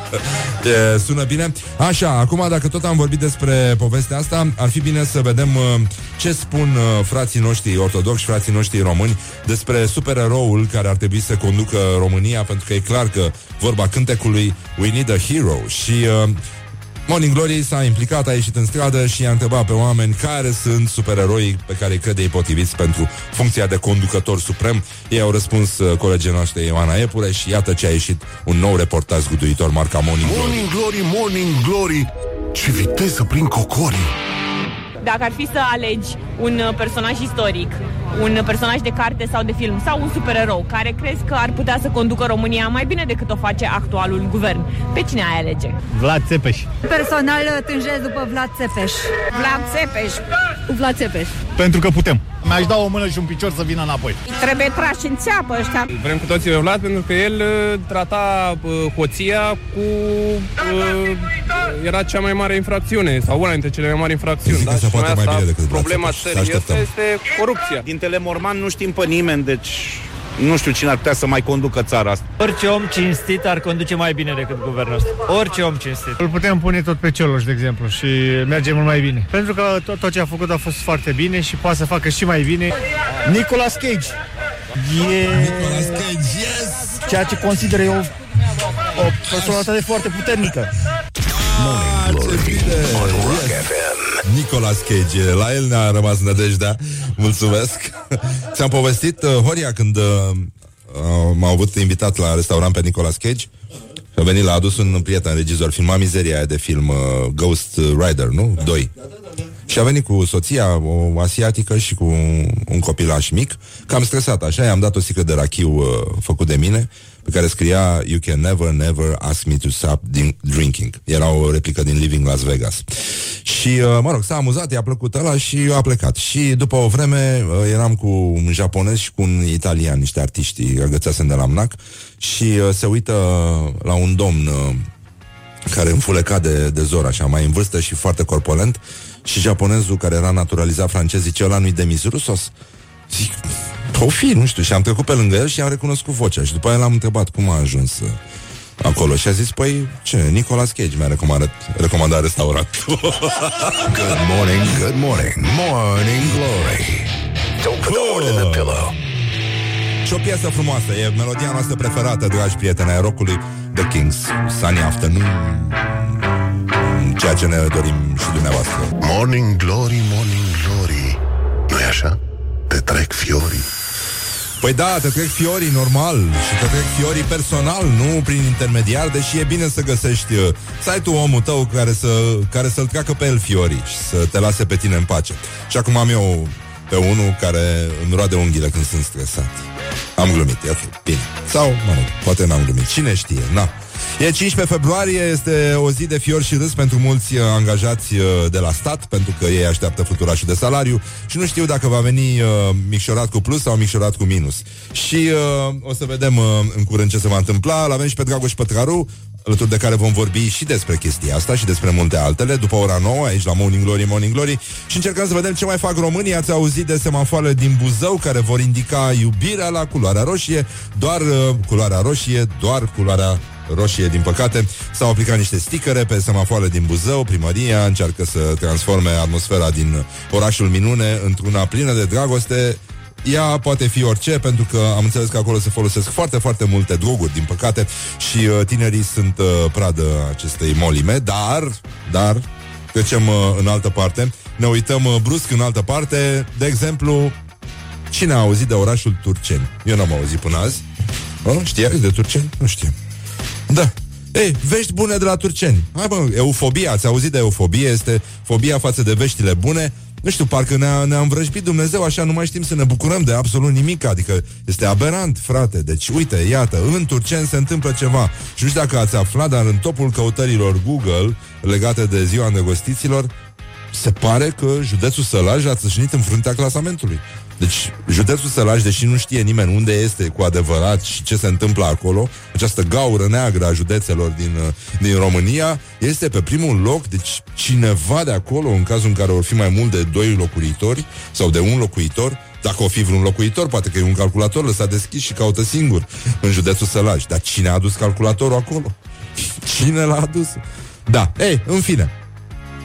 e, sună bine? Așa, acum dacă tot am vorbit despre povestea asta, ar fi bine să vedem uh, ce spun uh, frații noștri ortodoxi, frații noștri români despre supereroul care ar trebui să conducă România, pentru că e clar că vorba cântecului We Need a Hero și uh, Morning Glory s-a implicat, a ieșit în stradă și a întrebat pe oameni care sunt supereroi pe care îi crede ei potriviți pentru funcția de conducător suprem. Ei au răspuns uh, colegii noastre Ioana Epure și iată ce a ieșit un nou reportaj zguduitor marca Morning Glory. Morning Glory, Morning Glory, ce viteză prin cocorii! Dacă ar fi să alegi un uh, personaj istoric, un personaj de carte sau de film sau un supererou care crezi că ar putea să conducă România mai bine decât o face actualul guvern, pe cine ai alege? Vlad Țepeș. Personal tânjesc după Vlad Țepeș. Vlad Țepeș. Vlad Țepeș. Pentru că putem. Mi-aș da o mână și un picior să vină înapoi. Trebuie trași în țeapă ăștia. Vrem cu toții pe Vlad pentru că el uh, trata uh, hoția cu... Uh, era cea mai mare infracțiune sau una dintre cele mai mari infracțiuni. Da? Și mai asta, mai bine decât problema țării este, este corupția. Din Telemorman nu știm pe nimeni, deci nu știu cine ar putea să mai conducă țara asta. Orice om cinstit ar conduce mai bine decât guvernul ăsta. Orice om cinstit. Îl putem pune tot pe Cioloș, de exemplu, și merge mult mai bine. Pentru că tot, tot ce a făcut a fost foarte bine și poate să facă și mai bine. Nicolas Cage. E... Nicolas Cage, yes! Ceea ce consider eu o personalitate foarte puternică. Morning Glory on Rock FM. Nicolas Cage, la el ne-a rămas nădejdea. Mulțumesc. Ți-am povestit, uh, Horia, când uh, uh, m-au avut invitat la restaurant pe Nicolas Cage. A venit, l-a adus un prieten regizor, filma mizeria aia de film uh, Ghost Rider, nu? 2. Și a venit cu soția, o asiatică și cu un copilaș mic, cam stresat așa, i-am dat o sticlă de rachiu uh, făcut de mine pe care scria You can never, never ask me to stop drinking. Era o replică din Living Las Vegas. Și, uh, mă rog, s-a amuzat, i-a plăcut ăla și a plecat. Și după o vreme uh, eram cu un japonez și cu un italian, niște artiști răgățeasem de la mnac și uh, se uită la un domn care înfuleca de, de zor, așa, mai în vârstă și foarte corpulent și japonezul care era naturalizat francez zice, ăla nu-i Demis Rusos? Zic, o fi, nu știu, și am trecut pe lângă el și am recunoscut vocea și după aia l-am întrebat cum a ajuns uh, acolo și a zis, păi, ce, Nicolas Cage mi-a recomandat, recomandat restaurant. good morning, good morning, morning glory. Don't put the horn in the pillow. Și o piesă frumoasă, e melodia noastră preferată, dragi prieteni, ai rockului The Kings, Sunny Afternoon, ceea ce ne dorim și dumneavoastră. Morning Glory, Morning Glory, nu-i așa? Te trec fiorii. Păi da, te trec fiorii normal și te trec fiorii personal, nu prin intermediar, deși e bine să găsești, uh, să ai tu omul tău care, să, care să-l treacă pe el fiorii și să te lase pe tine în pace. Și acum am eu pe unul care îmi roade unghiile când sunt stresat. Am glumit, e ok, bine. Sau, mă rog, poate n-am glumit. Cine știe, na. E 15 februarie, este o zi de fior și râs pentru mulți uh, angajați uh, de la stat, pentru că ei așteaptă fluturașul de salariu și nu știu dacă va veni uh, micșorat cu plus sau micșorat cu minus. Și uh, o să vedem uh, în curând ce se va întâmpla. L-avem și pe Dragoș Pătraru, alături de care vom vorbi și despre chestia asta și despre multe altele, după ora 9, aici la Morning Glory, Morning Glory, și încercăm să vedem ce mai fac românii. Ați auzit de semafoarele din Buzău care vor indica iubirea la culoarea roșie, doar uh, culoarea roșie, doar culoarea roșie, din păcate. S-au aplicat niște sticăre pe semafoarele din Buzău, primăria încearcă să transforme atmosfera din orașul minune într-una plină de dragoste, ea poate fi orice, pentru că am înțeles că acolo se folosesc foarte, foarte multe droguri, din păcate, și uh, tinerii sunt uh, pradă acestei molime, dar, dar, trecem uh, în altă parte, ne uităm uh, brusc în altă parte, de exemplu, cine a auzit de orașul Turceni? Eu n-am auzit până azi. Oh, știați de Turceni? Nu știu. Da. Ei, vești bune de la turceni. Hai bă, eufobia, ați auzit de eufobie, este fobia față de veștile bune. Nu știu, parcă ne-a, ne-a învrăjbit Dumnezeu așa, nu mai știm să ne bucurăm de absolut nimic, adică este aberant, frate. Deci, uite, iată, în Turceni se întâmplă ceva. Și nu știu dacă ați aflat, dar în topul căutărilor Google legate de ziua îndrăgostiților, se pare că județul Sălaj a țâșnit în fruntea clasamentului. Deci, județul Sălaj, deși nu știe nimeni unde este cu adevărat și ce se întâmplă acolo, această gaură neagră a județelor din, uh, din România, este pe primul loc, deci cineva de acolo, în cazul în care vor fi mai mult de doi locuitori sau de un locuitor, dacă o fi vreun locuitor, poate că e un calculator lăsat deschis și caută singur în județul Sălaj. Dar cine a adus calculatorul acolo? Cine l-a adus? Da, ei, în fine,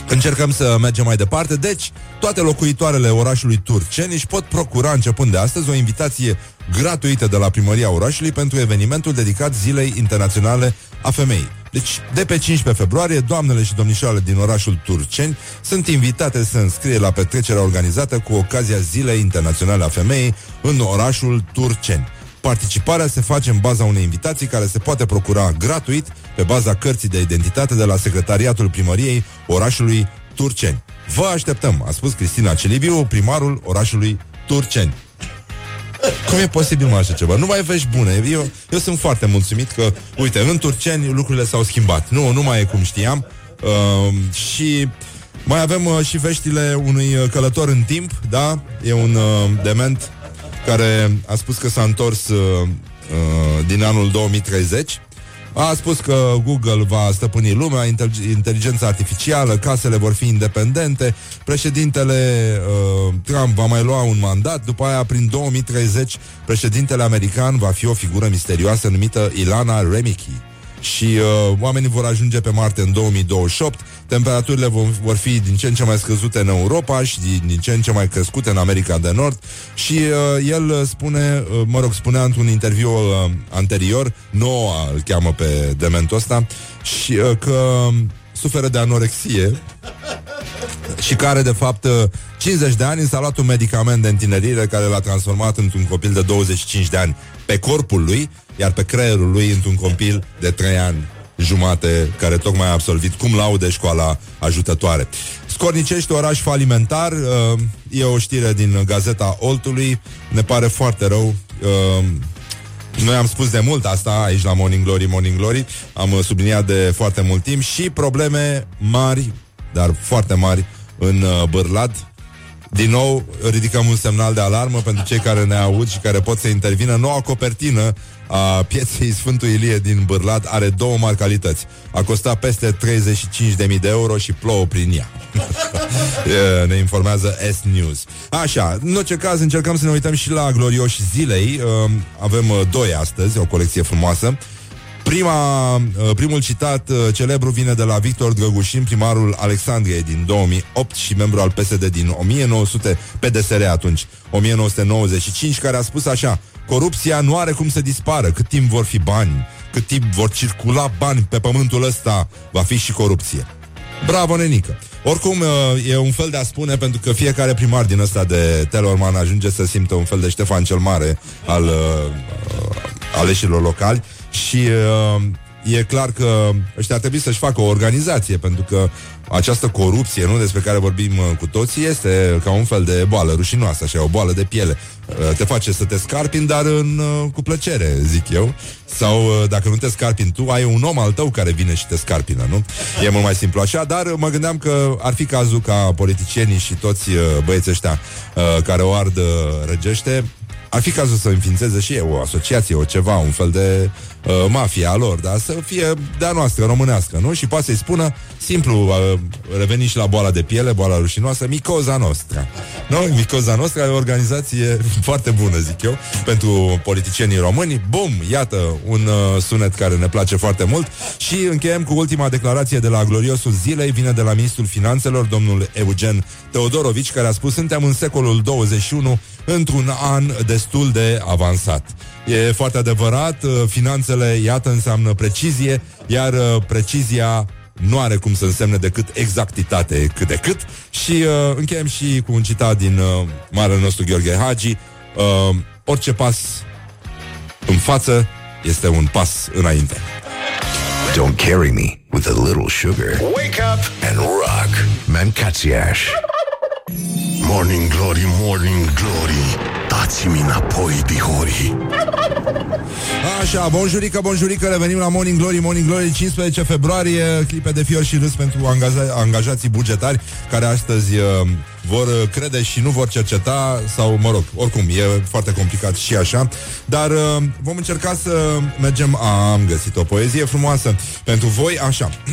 Încercăm să mergem mai departe. Deci, toate locuitoarele orașului Turceni își pot procura începând de astăzi o invitație gratuită de la primăria orașului pentru evenimentul dedicat Zilei Internaționale a Femeii. Deci, de pe 15 februarie, doamnele și domnișoarele din orașul Turceni sunt invitate să înscrie la petrecerea organizată cu ocazia Zilei Internaționale a Femeii în orașul Turceni. Participarea se face în baza unei invitații care se poate procura gratuit pe baza cărții de identitate de la Secretariatul Primăriei orașului Turceni. Vă așteptăm, a spus Cristina Celibiu, primarul orașului Turceni. Cum e posibil mai așa ceva? Nu mai vești bune. Eu, eu sunt foarte mulțumit că, uite, în Turceni lucrurile s-au schimbat. Nu, nu mai e cum știam. Uh, și mai avem uh, și veștile unui uh, călător în timp, da? E un uh, dement care a spus că s-a întors uh, uh, din anul 2030 a spus că Google va stăpâni lumea, inteligența artificială, casele vor fi independente, președintele uh, Trump va mai lua un mandat, după aia, prin 2030, președintele american va fi o figură misterioasă numită Ilana Remicki și uh, oamenii vor ajunge pe Marte în 2028, temperaturile vor, vor fi din ce în ce mai scăzute în Europa și din, din ce în ce mai crescute în America de Nord. Și uh, el spune, uh, mă rog, spunea într-un interviu uh, anterior, Noah îl cheamă pe dementul ăsta, și uh, că suferă de anorexie și care, de fapt, 50 de ani s-a luat un medicament de întinerire care l-a transformat într-un copil de 25 de ani pe corpul lui, iar pe creierul lui într-un copil de 3 ani jumate care tocmai a absolvit cum laude școala ajutătoare. Scornicești, oraș falimentar, uh, e o știre din Gazeta Oltului, ne pare foarte rău. Uh, noi am spus de mult asta aici la Morning Glory, Morning Glory, am subliniat de foarte mult timp și probleme mari, dar foarte mari în uh, Bârlad, din nou, ridicăm un semnal de alarmă pentru cei care ne aud și care pot să intervină. Noua copertină a pieței Sfântul Ilie din Bârlad are două mari calități. A costat peste 35.000 de euro și plouă prin ea. ne informează S-News. Așa, în orice caz încercăm să ne uităm și la glorioși zilei. Avem uh, doi astăzi, o colecție frumoasă. Prima, uh, primul citat uh, celebru vine de la Victor Drăgușin, primarul Alexandriei din 2008 și membru al PSD din 1900, PDSR atunci, 1995, care a spus așa Corupția nu are cum să dispară cât timp vor fi bani, cât timp vor circula bani pe pământul ăsta, va fi și corupție. Bravo, nenică! Oricum, uh, e un fel de a spune, pentru că fiecare primar din ăsta de Telorman ajunge să simtă un fel de Ștefan cel Mare al uh, aleșilor locali și uh, e clar că ăștia ar trebui să-și facă o organizație, pentru că această corupție, nu, despre care vorbim uh, cu toții, este ca un fel de boală rușinoasă, așa, o boală de piele. Uh, te face să te scarpin, dar în, uh, cu plăcere, zic eu. Sau uh, dacă nu te scarpin tu, ai un om al tău care vine și te scarpină, nu? E mult mai simplu așa, dar uh, mă gândeam că ar fi cazul ca politicienii și toți uh, băieții ăștia uh, care o ard uh, răgește ar fi cazul să înființeze și eu o asociație, o ceva, un fel de uh, mafia a lor, dar să fie de-a noastră, românească, nu? Și poate să-i spună, simplu, uh, reveni și la boala de piele, boala rușinoasă, Micoza Nostra. Nu? Micoza Nostra e o organizație foarte bună, zic eu, pentru politicienii români. Bum, iată un uh, sunet care ne place foarte mult și încheiem cu ultima declarație de la gloriosul zilei, vine de la ministrul finanțelor, domnul Eugen Teodorovici, care a spus, suntem în secolul 21 într-un an destul de avansat. E foarte adevărat, uh, finanțele, iată, înseamnă precizie, iar uh, precizia nu are cum să însemne decât exactitate cât de cât. Și uh, încheiem și cu un citat din uh, marele nostru Gheorghe Hagi. Uh, orice pas în față este un pas înainte. Don't carry me with a little sugar. Wake up and rock. Mancațiaș. Morning Glory, Morning Glory. Dați-mi înapoi, dihori. Așa, bonjurică, bonjurică, revenim la Morning Glory, Morning Glory, 15 februarie, clipe de fior și râs pentru angaja- angajații bugetari care astăzi uh, vor uh, crede și nu vor cerceta sau, mă rog, oricum, e foarte complicat și așa, dar uh, vom încerca să mergem, am găsit o poezie frumoasă pentru voi, așa.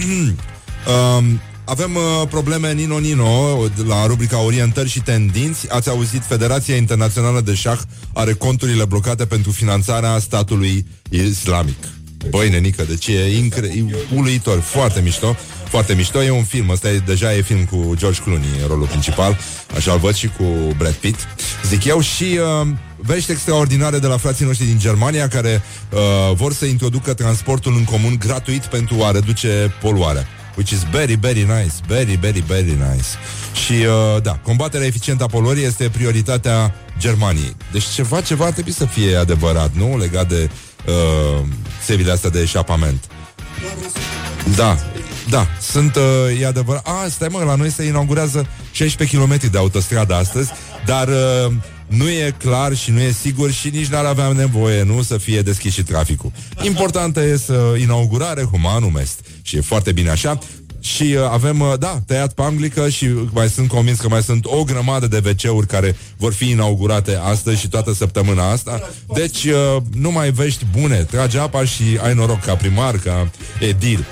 um, avem uh, probleme Nino Nino la rubrica Orientări și tendinți. Ați auzit, Federația Internațională de Șah are conturile blocate pentru finanțarea statului islamic. Băi, nenică, deci e, incre- e uluitor, foarte mișto, foarte mișto. E un film, ăsta e, deja e film cu George Clooney în rolul principal, așa îl văd și cu Brad Pitt, zic eu, și uh, vești extraordinare de la frații noștri din Germania care uh, vor să introducă transportul în comun gratuit pentru a reduce poluarea which is very, very nice, very, very, very nice. Și, uh, da, combaterea eficientă a poluării este prioritatea Germaniei. Deci ceva, ceva ar trebui să fie adevărat, nu? Legat de uh, țevile astea de eșapament. Da, da, sunt, uh, e adevărat. A, stai mă, la noi se inaugurează 16 km de autostradă astăzi, dar uh, nu e clar și nu e sigur și nici n-ar avea nevoie, nu, să fie deschis și traficul. Importantă e să inaugurare humanum est. Și e foarte bine așa. Și uh, avem, uh, da, tăiat pe anglică și mai sunt convins că mai sunt o grămadă de WC-uri care vor fi inaugurate astăzi și toată săptămâna asta. Deci, uh, nu mai vești bune. Trage apa și ai noroc ca primar, ca edil.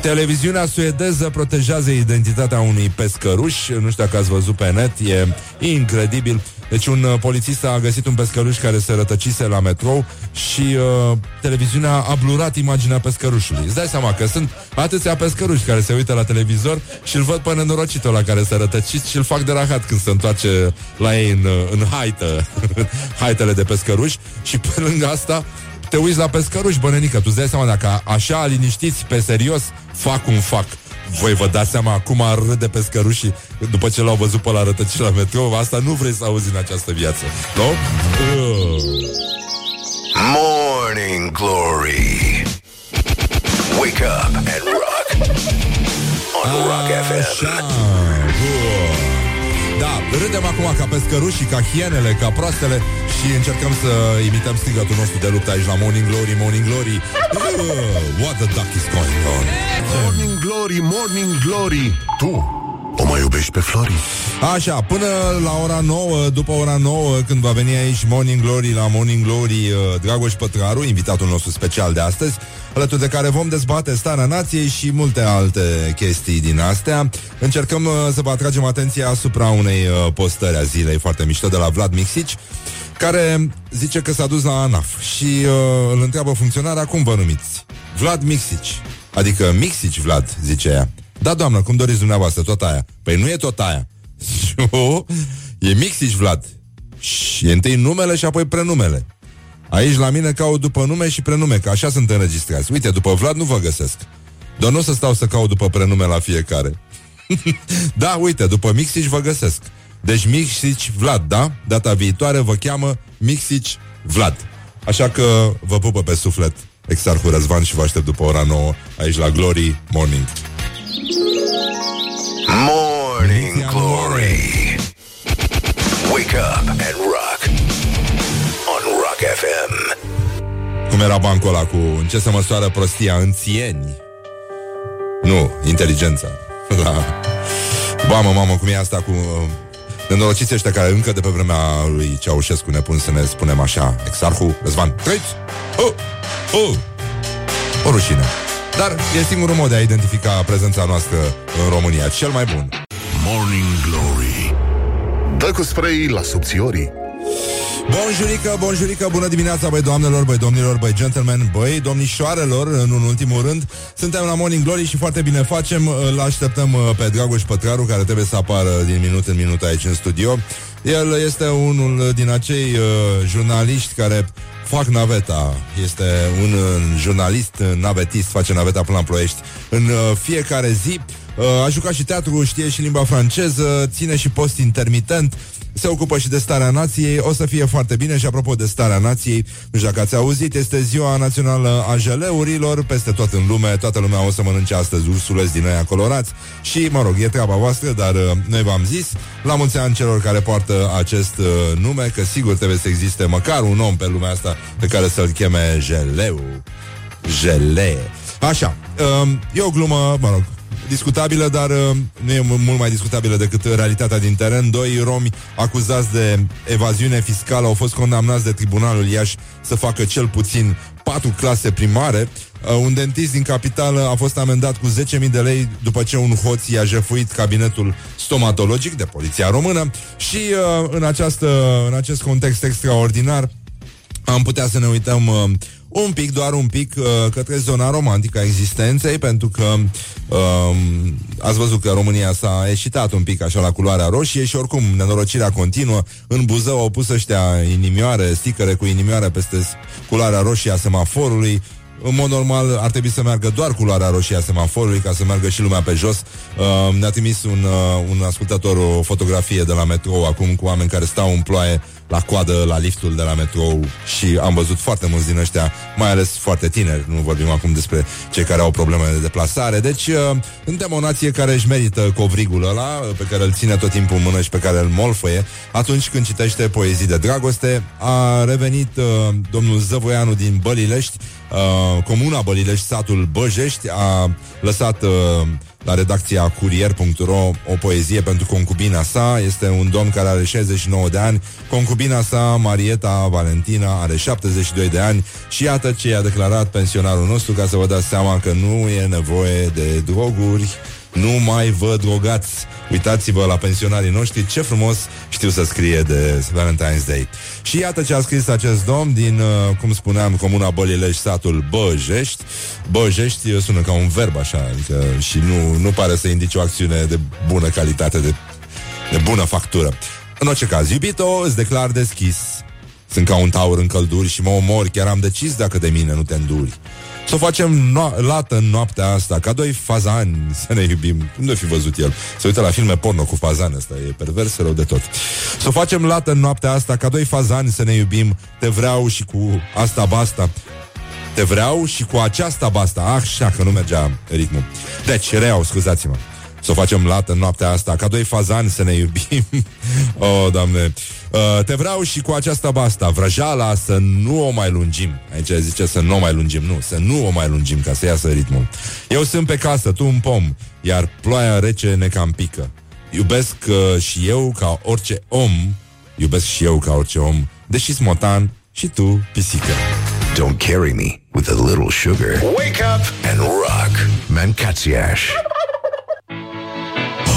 Televiziunea suedeză protejează identitatea unui pescăruș. Nu știu dacă ați văzut pe net, e incredibil. Deci un uh, polițist a găsit un pescăruș care se rătăcise la metrou și uh, televiziunea a blurat imaginea pescărușului. Îți dai seama că sunt atâția pescăruși care se uită la televizor și îl văd pe nenorocitul la care s-a rătăcit și îl fac de rahat când se întoarce la ei în, uh, în haită, haitele de pescăruși și pe lângă asta te uiți la pescăruși, bănenică, tu îți dai seama dacă așa liniștiți pe serios fac un fac. Voi vă dați seama cum ar râde pescărușii după ce l-au văzut pe la rătăcit la metrou? Asta nu vrei să auzi în această viață, nu? Uh. Morning Glory. Wake up and rock. On Rock FM. Așa, bun. Da, râdem acum ca pescărușii, ca hienele, ca proastele și încercăm să imităm strigătul nostru de luptă aici la Morning Glory, Morning Glory. Uh, what the duck is going on? Morning Glory, Morning Glory Tu o mai iubești pe Flori? Așa, până la ora 9, după ora 9, când va veni aici Morning Glory la Morning Glory, uh, Dragoș Pătraru, invitatul nostru special de astăzi, alături de care vom dezbate starea nației și multe alte chestii din astea. Încercăm uh, să vă atragem atenția asupra unei uh, postări a zilei foarte mișto de la Vlad Mixici, care zice că s-a dus la ANAF și uh, îl întreabă funcționarea cum vă numiți. Vlad Mixici. Adică Mixici Vlad, zice ea. Da, doamnă, cum doriți dumneavoastră, tot aia. Păi nu e tot aia. e Mixici Vlad. Și e întâi numele și apoi prenumele. Aici la mine caut după nume și prenume, că așa sunt înregistrați. Uite, după Vlad nu vă găsesc. Dar nu o să stau să caut după prenume la fiecare. da, uite, după Mixici vă găsesc. Deci Mixici Vlad, da? Data viitoare vă cheamă Mixici Vlad. Așa că vă pupă pe suflet Exarhul Răzvan și vă aștept după ora 9 aici la Glory Morning. Morning Glory. Wake up and rock on Rock FM. Cum era bancul ăla cu în ce se măsoară prostia în țieni? Nu, inteligența. La... Mamă, mamă, cum e asta cu uh, nenorociți ăștia care încă de pe vremea lui Ceaușescu ne pun să ne spunem așa, Exarhul Răzvan, trăiți! Oh! Oh! O rușine. Dar e singurul mod de a identifica prezența noastră în România, cel mai bun. Morning Glory Dă cu spray la subțiorii Bonjurică, bonjurică, bună dimineața, băi doamnelor, băi domnilor, băi gentlemen, băi domnișoarelor, în un ultimul rând. Suntem la Morning Glory și foarte bine facem. Îl așteptăm uh, pe Dragoș Pătraru, care trebuie să apară din minut în minut aici în studio. El este unul din acei uh, jurnaliști care fac naveta. Este un uh, jurnalist uh, navetist, face naveta până la Ploiești în uh, fiecare zi. Uh, a jucat și teatru, știe și limba franceză, ține și post intermitent, se ocupă și de starea nației, o să fie foarte bine și apropo de starea nației, nu știu dacă ați auzit, este ziua națională a jeleurilor, peste tot în lume, toată lumea o să mănânce astăzi ursuleți din aia colorați și, mă rog, e treaba voastră, dar uh, noi v-am zis, la mulți ani celor care poartă acest uh, nume, că sigur trebuie să existe măcar un om pe lumea asta pe care să-l cheme jeleu. Gelee. Așa, um, e o glumă, mă rog, discutabilă, dar uh, nu e mu- mult mai discutabilă decât realitatea din teren. Doi romi acuzați de evaziune fiscală au fost condamnați de tribunalul Iași să facă cel puțin patru clase primare. Uh, un dentist din capitală a fost amendat cu 10.000 de lei după ce un hoț i-a jefuit cabinetul stomatologic de poliția română și uh, în, această, în acest context extraordinar am putea să ne uităm uh, un pic, doar un pic, uh, către zona romantică a existenței, pentru că uh, ați văzut că România s-a eșitat un pic așa la culoarea roșie și oricum nenorocirea continuă. În Buzău au pus ăștia inimioare, sticăre cu inimioare peste s- culoarea roșie a semaforului. În mod normal ar trebui să meargă doar culoarea roșie a semaforului ca să meargă și lumea pe jos. Uh, ne-a trimis un, uh, un ascultător o fotografie de la metrou acum cu oameni care stau în ploaie la coadă la liftul de la metrou și am văzut foarte mulți din ăștia, mai ales foarte tineri, nu vorbim acum despre cei care au probleme de deplasare. Deci, uh, suntem o nație care își merită covrigul ăla, uh, pe care îl ține tot timpul în mână și pe care îl molfăie. Atunci când citește poezii de dragoste, a revenit uh, domnul Zăvoianu din Bălilești, uh, comuna Bălilești, satul Băjești, a lăsat uh, la redacția curier.ro o poezie pentru concubina sa. Este un domn care are 69 de ani. Concubina sa, Marieta Valentina, are 72 de ani și iată ce i-a declarat pensionarul nostru ca să vă dați seama că nu e nevoie de droguri nu mai vă drogați. Uitați-vă la pensionarii noștri ce frumos știu să scrie de Valentine's Day. Și iată ce a scris acest domn din, uh, cum spuneam, comuna Bălilești, satul Băjești. Băjești uh, sună ca un verb așa, adică și nu, nu pare să indice o acțiune de bună calitate, de, de bună factură. În orice caz, iubito, îți declar deschis. Sunt ca un taur în călduri și mă omor, chiar am decis dacă de mine nu te înduri. Să o facem no- lată în noaptea asta, ca doi fazani să ne iubim. Unde fi văzut el? Se uită la filme porno cu fazani ăsta, e pervers rău de tot. Să o facem lată în noaptea asta, ca doi fazani să ne iubim. Te vreau și cu asta basta. Te vreau și cu aceasta basta. Ah, așa că nu mergea ritmul. Deci, reau, scuzați-mă. Să o facem lată în noaptea asta, ca doi fazani să ne iubim. oh, doamne. Uh, te vreau și cu aceasta basta. Vrăjala să nu o mai lungim. Aici zice să nu o mai lungim. Nu, să nu o mai lungim ca să iasă ritmul. Eu sunt pe casă, tu un pom, iar ploaia rece ne cam pică. Iubesc uh, și eu ca orice om, iubesc și eu ca orice om, deși smotan și tu pisică. Don't carry me with a little sugar. Wake up and rock. Mancațiaș.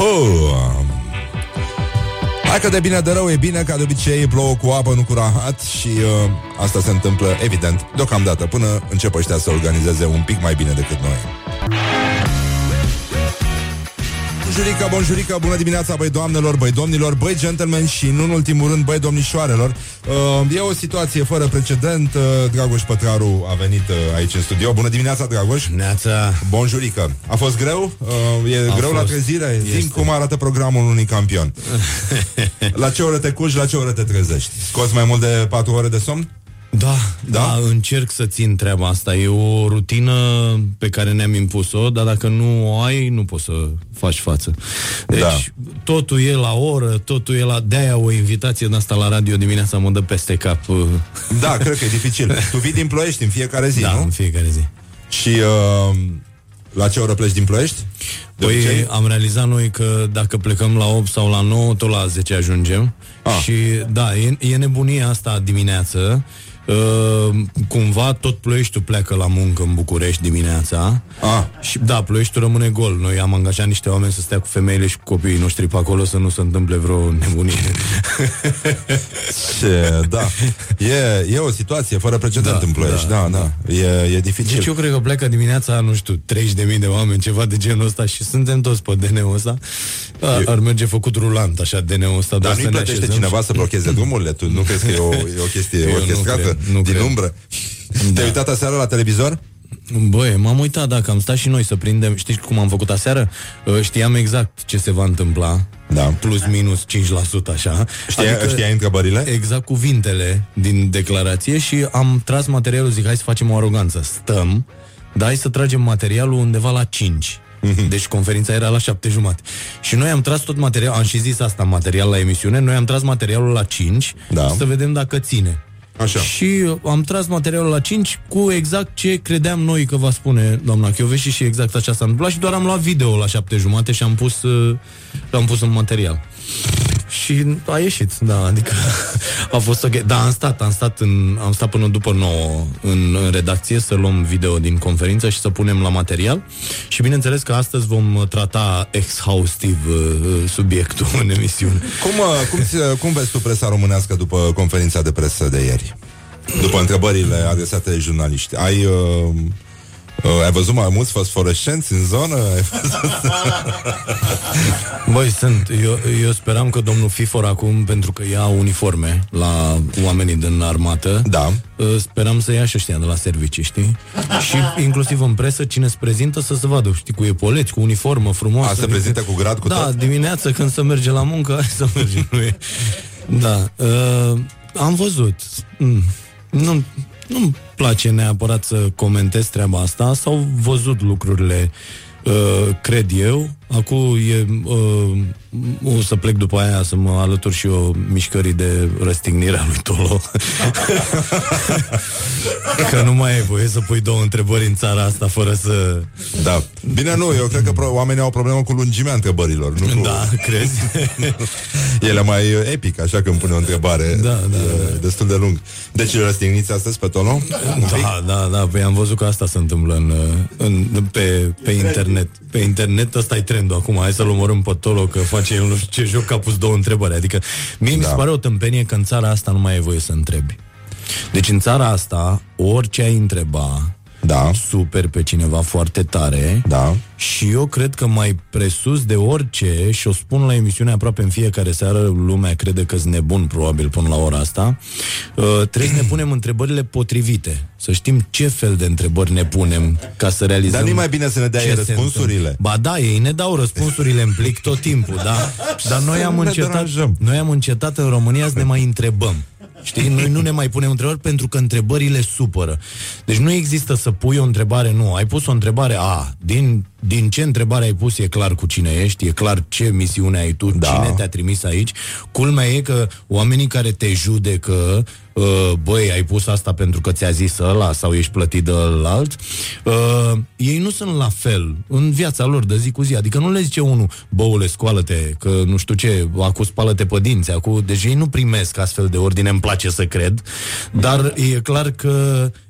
Oh. Hai că de bine de rău e bine, ca de obicei plouă cu apă, nu cu rahat și uh, asta se întâmplă, evident, deocamdată, până încep ăștia să organizeze un pic mai bine decât noi. Bonjurică, bonjurică, bună dimineața, băi doamnelor, băi domnilor, băi gentlemen și, nu în ultimul rând, băi domnișoarelor. Uh, e o situație fără precedent. Uh, Dragoș Pătraru a venit uh, aici în studio. Bună dimineața, Dragoș. Neața. Bonjurică. A fost greu? Uh, e A greu la fost. trezire? Zim Este. cum arată programul unui campion. la ce oră te culci, la ce oră te trezești? Scoți mai mult de 4 ore de somn? Da, da, încerc să țin treaba asta. E o rutină pe care ne-am impus-o, dar dacă nu o ai, nu poți să faci față. Deci, Da. totul e la oră, totul e la... De-aia o invitație de asta la radio dimineața mă dă peste cap. Da, cred că e dificil. Tu vii din Ploiești în fiecare zi, da, nu? în fiecare zi. Și uh, la ce oră pleci din Ploiești? De Păi obicei? am realizat noi că dacă plecăm la 8 sau la 9, tot la 10 ajungem. Ah. Și da, e, e nebunia asta dimineață. Uh, cumva tot Ploieștiul pleacă la muncă în București dimineața Ah. și da, Ploieștiul rămâne gol Noi am angajat niște oameni să stea cu femeile și cu copiii noștri pe acolo Să nu se întâmple vreo nebunie Ce, da. E, e o situație fără precedent Da, în Ploiești, da, da. E, e dificil. Deci eu cred că pleacă dimineața, nu știu, 30.000 de oameni, ceva de genul ăsta și suntem toți pe DN-ul ăsta. Ar, ar merge făcut rulant, așa, DN-ul ăsta. Dar doar nu-i să ne plătește așezăm cineva și- să blocheze drumurile? Tu nu crezi că e o, e o chestie Eu nu orchestrată cred, nu din cred. umbră? Te-ai uitat aseară la televizor? Băi, m-am uitat, dacă am stat și noi să prindem Știți cum am făcut aseară? Uh, Știam exact ce se va întâmpla Da. Plus minus 5% așa Știai, știai întrebările? Exact cuvintele din declarație Și am tras materialul, zic, hai să facem o aroganță Stăm, dar hai să tragem materialul undeva la 5 deci conferința era la șapte jumate. Și noi am tras tot materialul, am și zis asta în material la emisiune, noi am tras materialul la 5 Da. să vedem dacă ține. Așa. Și am tras materialul la 5 cu exact ce credeam noi că va spune doamna Chioveși și exact așa s-a întâmplat și doar am luat video la șapte jumate și am pus, uh, am pus în material. Și a ieșit, da, adică a fost ok. Da, am stat, am stat, în, am stat până după 9 în, în redacție să luăm video din conferință și să punem la material. Și bineînțeles că astăzi vom trata exhaustiv uh, subiectul în emisiune. Cum, uh, cum, ți- cum vezi tu presa românească după conferința de presă de ieri? După întrebările adresate de jurnaliști. Ai... Uh, uh, ai văzut mai mulți fosforescenți în zonă? Ai văzut? Băi, sunt. Eu, eu speram că domnul Fifor acum, pentru că ia uniforme la oamenii din armată, Da. uh, speram să ia și ăștia de la servicii, știi? Și inclusiv în presă, cine se prezintă să se vadă, știi, cu epoleți, cu uniformă frumoasă. A, se prezintă cu grad, cu Da, tot? dimineața când se merge la muncă, hai să mergem. Nu e. Da. Uh, am văzut. Mm. Nu, nu-mi place neapărat să comentez treaba asta. S-au văzut lucrurile Uh, cred eu. Acum e, uh, o să plec după aia să mă alătur și eu mișcării de răstignire a lui Tolo. că nu mai e voie să pui două întrebări în țara asta fără să... Da. Bine, nu, eu cred că pro- oamenii au o problemă cu lungimea întrebărilor, nu cu... Da, crezi? El e mai uh, epic, așa când pune o întrebare Da, da, e destul de lung. Deci răstigniți astăzi pe Tolo? Da, da, da, păi am văzut că asta se întâmplă în, în, pe, pe internet. Pe internet ăsta e trendul acum, hai să-l omorâm pe Tolo că face el nu știu ce joc, că a pus două întrebări. Adică mie mi se Da. pare o tâmpenie că în țara asta nu mai e voie să întrebi. Deci în țara asta, orice ai întreba, Da. super pe cineva foarte tare Da. și eu cred că mai presus de orice și o spun la emisiune aproape în fiecare seară lumea crede că sunt nebun probabil până la ora asta uh, trebuie să ne punem întrebările potrivite să știm ce fel de întrebări ne punem ca să realizăm Dar nu-i mai bine să ne dea ce ei se răspunsurile? întâmplă. Ba da, ei ne dau răspunsurile în plic tot timpul, da? Dar noi am ne încetat, deranjăm. noi am încetat în România să ne mai întrebăm. Știi? Noi nu ne mai punem întrebări pentru că întrebările supără. Deci nu există să pui o întrebare, nu. Ai pus o întrebare, a, din, din ce întrebare ai pus e clar cu cine ești, e clar ce misiune ai tu, Da. cine te-a trimis aici. Culmea e că oamenii care te judecă, uh, băi, ai pus asta pentru că ți-a zis ăla sau ești plătit de alt, uh, ei nu sunt la fel în viața lor de zi cu zi. Adică nu le zice unul, băule, scoală-te, că nu știu ce, acu spală-te pe dinți, acu... Deci ei nu primesc astfel de ordine, îmi place să cred, dar e clar că uh,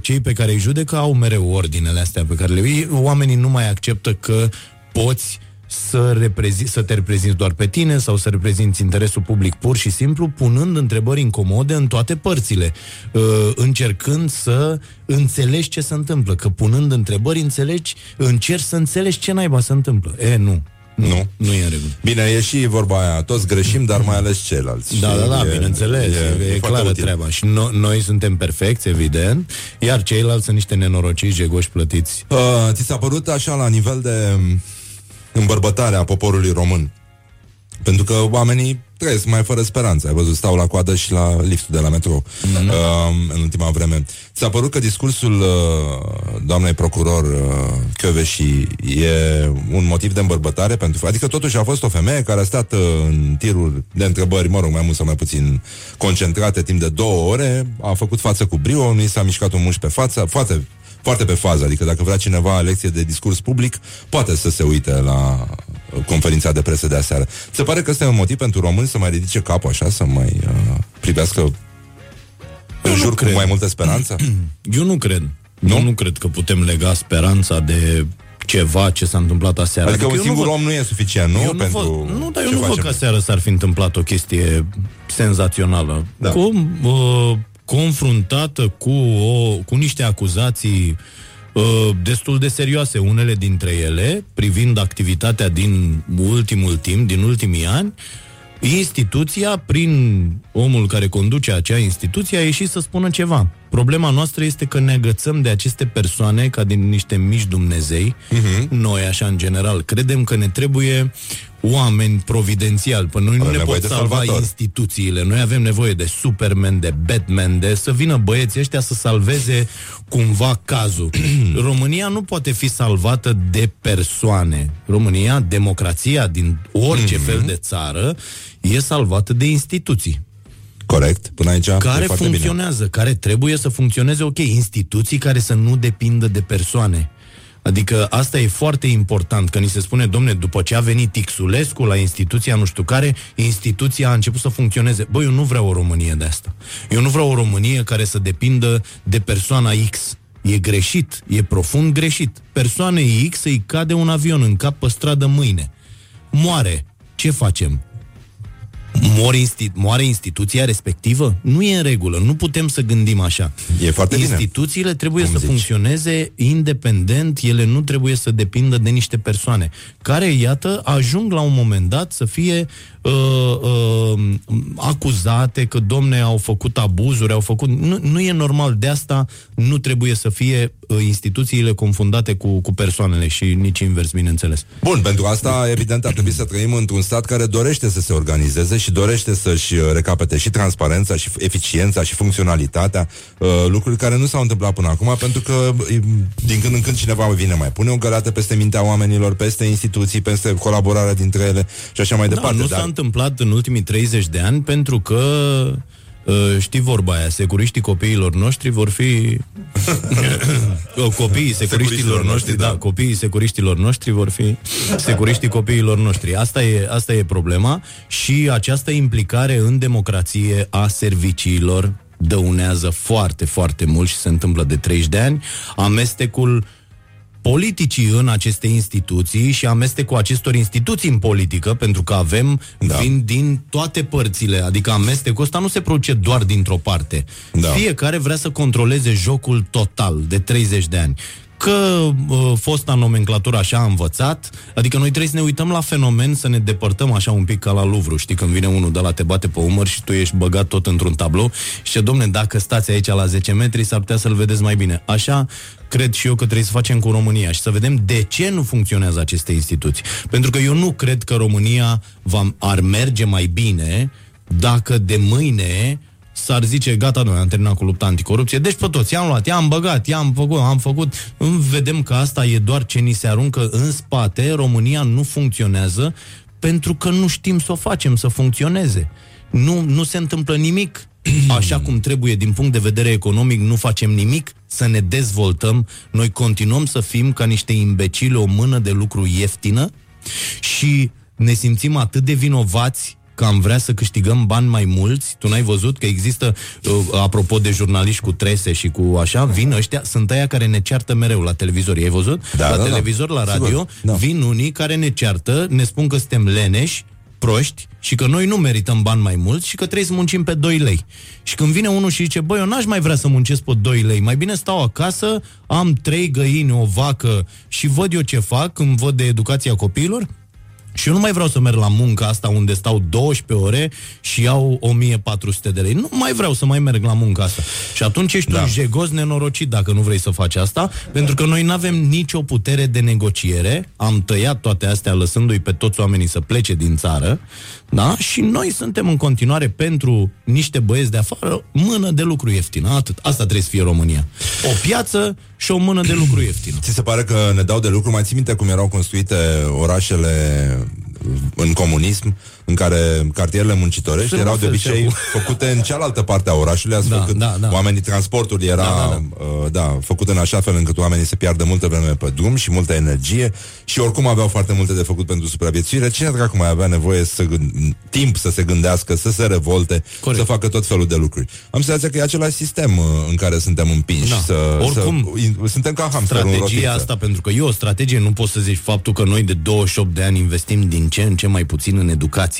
cei pe care îi judecă au mereu ordinele astea pe care le ei, Oamenii nu mai acceptă că poți să, reprezi- să te reprezinți doar pe tine sau să reprezinți interesul public pur și simplu, punând întrebări incomode în toate părțile, uh, încercând să înțelegi ce se întâmplă, că punând întrebări înțelegi, încerci să înțelegi ce naiba se întâmplă. E, nu. Nu. Nu e în regulă. Bine, e și vorba aia, toți greșim, dar mai ales ceilalți. Da, Și da, da, e- bineînțeles, e, e, foarte clară util. treaba. Și no, noi suntem perfecți, evident, iar ceilalți sunt niște nenorociți, jegoși plătiți. Uh, ți s-a părut așa la nivel de um, îmbărbătare a poporului român? Pentru că oamenii trăiesc mai fără speranță. Ai văzut, stau la coadă și la liftul de la metrou mm-hmm. uh, în ultima vreme. Ți-a părut că discursul uh, doamnei procuror uh, Căveși e un motiv de îmbărbătare pentru... Adică totuși a fost o femeie care a stat uh, în tirul de întrebări, mă rog, mai mult sau mai puțin concentrate timp de două ore, a făcut față cu brio, nu i s-a mișcat un muș pe față, foarte foarte pe fază, adică dacă vrea cineva lecție de discurs public, poate să se uite la uh, conferința de presă de aseară. Se pare că este un motiv pentru români să mai ridice capul așa, să mai uh, privească în jur cu mai multă speranță? Eu nu cred. Nu? Eu nu cred că putem lega speranța de ceva ce s-a întâmplat aseară. Adică, adică un singur văd... om nu e suficient, nu? Eu pentru nu, nu dar eu nu văd că aseară s-ar fi întâmplat o chestie senzațională. Da. Cum uh, confruntată cu, o, cu niște acuzații uh, destul de serioase, unele dintre ele, privind activitatea din ultimul timp, din ultimii ani, instituția, prin omul care conduce acea instituție, a ieșit să spună ceva. Problema noastră este că ne agățăm de aceste persoane ca din niște mici Dumnezei. Uh-huh. Noi, așa, în general, credem că ne trebuie oameni providențiali. Păi noi nu avem ne pot salva salvator. instituțiile. Noi avem nevoie de Superman, de Batman, de să vină băieții ăștia să salveze cumva cazul. România nu poate fi salvată de persoane. România, democrația din orice uh-huh. fel de țară, e salvată de instituții. Corect, până aici Care funcționează, bine. care trebuie să funcționeze, ok, instituții care să nu depindă de persoane. Adică asta e foarte important, că ni se spune, domne, după ce a venit Xulescu la instituția nu știu care, instituția a început să funcționeze. Băi, eu nu vreau o Românie de asta. Eu nu vreau o Românie care să depindă de persoana X. E greșit, e profund greșit. Persoanei X îi cade un avion în cap pe stradă mâine. Moare. Ce facem? Moare, insti- moare instituția respectivă? Nu e în regulă, nu putem să gândim așa. E foarte Instituțiile bine. trebuie Cum să zici? funcționeze independent, ele nu trebuie să depindă de niște persoane care, iată, ajung la un moment dat să fie uh, uh, acuzate că, domne, au făcut abuzuri, au făcut... Nu, nu e normal, de asta nu trebuie să fie uh, instituțiile confundate cu, cu persoanele și nici invers, bineînțeles. Bun, pentru asta, evident, ar trebui să trăim într-un stat care dorește să se organizeze și dorește să-și uh, recapete și transparența, și eficiența, și funcționalitatea, uh, lucruri care nu s-au întâmplat până acum, pentru că uh, din când în când cineva vine mai pune o găleată peste mintea oamenilor, peste instituții, peste colaborarea dintre ele și așa mai da, departe. Nu dar... s-a întâmplat în ultimii 30 de ani pentru că Uh, știi vorba aia, securiștii copiilor noștri vor fi copiii securiștilor noștri, da, da, copiii securiștilor noștri vor fi securiștii copiilor noștri. Asta e, asta e problema și această implicare în democrație a serviciilor dăunează foarte, foarte mult și se întâmplă de 30 de ani. Amestecul uh, politicii în aceste instituții și amestecul acestor instituții în politică, pentru că avem, da. vin din toate părțile, adică amestecul ăsta nu se produce doar dintr-o parte. Da. Fiecare vrea să controleze jocul total de 30 de ani că uh, fosta nomenclatură așa a învățat, adică noi trebuie să ne uităm la fenomen, să ne depărtăm așa un pic ca la Louvre, știi, când vine unul de la te bate pe umăr și tu ești băgat tot într-un tablou și domne, dacă stați aici la 10 metri, s-ar putea să-l vedeți mai bine. Așa cred și eu că trebuie să facem cu România și să vedem de ce nu funcționează aceste instituții. Pentru că eu nu cred că România va, ar merge mai bine dacă de mâine s-ar zice, gata, noi am terminat cu lupta anticorupție, deci pe toți, i-am luat, i-am băgat, i-am făcut, am făcut. Vedem că asta e doar ce ni se aruncă în spate, România nu funcționează pentru că nu știm să o facem să funcționeze. Nu, nu se întâmplă nimic așa cum trebuie din punct de vedere economic, nu facem nimic să ne dezvoltăm, noi continuăm să fim ca niște imbecili o mână de lucru ieftină și ne simțim atât de vinovați că am vrea să câștigăm bani mai mulți. Tu n-ai văzut că există, uh, apropo de jurnaliști cu trese și cu așa, vin ăștia, sunt aia care ne ceartă mereu la televizor. Ai văzut? Da, la da, televizor, da. la radio, Sigur, da. vin unii care ne ceartă, ne spun că suntem leneși, proști și că noi nu merităm bani mai mulți și că trebuie să muncim pe 2 lei. Și când vine unul și zice, băi, eu n-aș mai vrea să muncesc pe 2 lei, mai bine stau acasă, am trei găini, o vacă și văd eu ce fac, când văd de educația copiilor, Și eu nu mai vreau să merg la muncă asta unde stau 12 ore și iau 1400 de lei. Nu mai vreau să mai merg la muncă asta. Și atunci ești da. un jegos nenorocit dacă nu vrei să faci asta, pentru că noi nu avem nicio putere de negociere. Am tăiat toate astea lăsându-i pe toți oamenii să plece din țară, da? Și noi suntem în continuare pentru niște băieți de afară mână de lucru ieftină. Atât. Asta trebuie să fie România. O piață și o mână de lucru ieftină. Ți se pare că ne dau de lucru? Mai ții minte cum erau construite orașele în comunism, în care cartierele muncitorești Sunt erau la de fel obicei și făcute în cealaltă parte a orașului, astfel Da, încât da, da. oamenii, transportul era Da, da, da, da. Uh, da, făcut în așa fel încât oamenii să piardă multă vreme pe drum și multă energie și oricum aveau foarte multe de făcut pentru supraviețuire. Cine dracu mai avea nevoie să gând- timp să se gândească, să se revolte, Corect. să facă tot felul de lucruri. Am senzația că e același sistem uh, în care suntem împinși. Da. Să, Oricum, să, suntem ca hamsterul în strategia rotiță. asta, pentru că e o strategie, nu poți să zici faptul că noi de 28 de ani investim din ce în ce mai puțin în educație,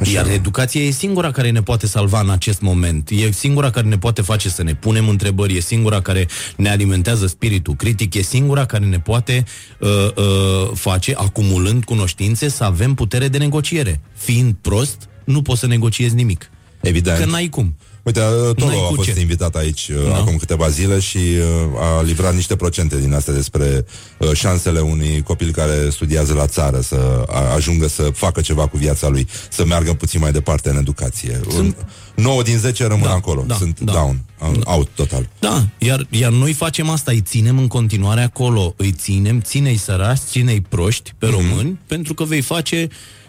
Așa. iar educația e singura care ne poate salva în acest moment. E singura care ne poate face să ne punem întrebări, e singura care ne alimentează spiritul critic, e singura care ne poate uh, uh, face, acumulând cunoștințe, să avem putere de negociere. Fiind prost, nu poți să negociezi nimic. Evident. Că n-ai cum. Uite, uh, Tolo N-ai a cu fost ce. invitat aici uh, Da. acum câteva zile și uh, a livrat niște procente din astea despre uh, șansele unui copil care studiază la țară să a- ajungă să facă ceva cu viața lui, să meargă puțin mai departe în educație. Sunt... 9 din 10 rămân Da, acolo, da, sunt da. down, out total. Da, iar, iar noi facem asta, îi ținem în continuare acolo, îi ținem, ține-i sărași, ține-i proști pe români, pentru că vei face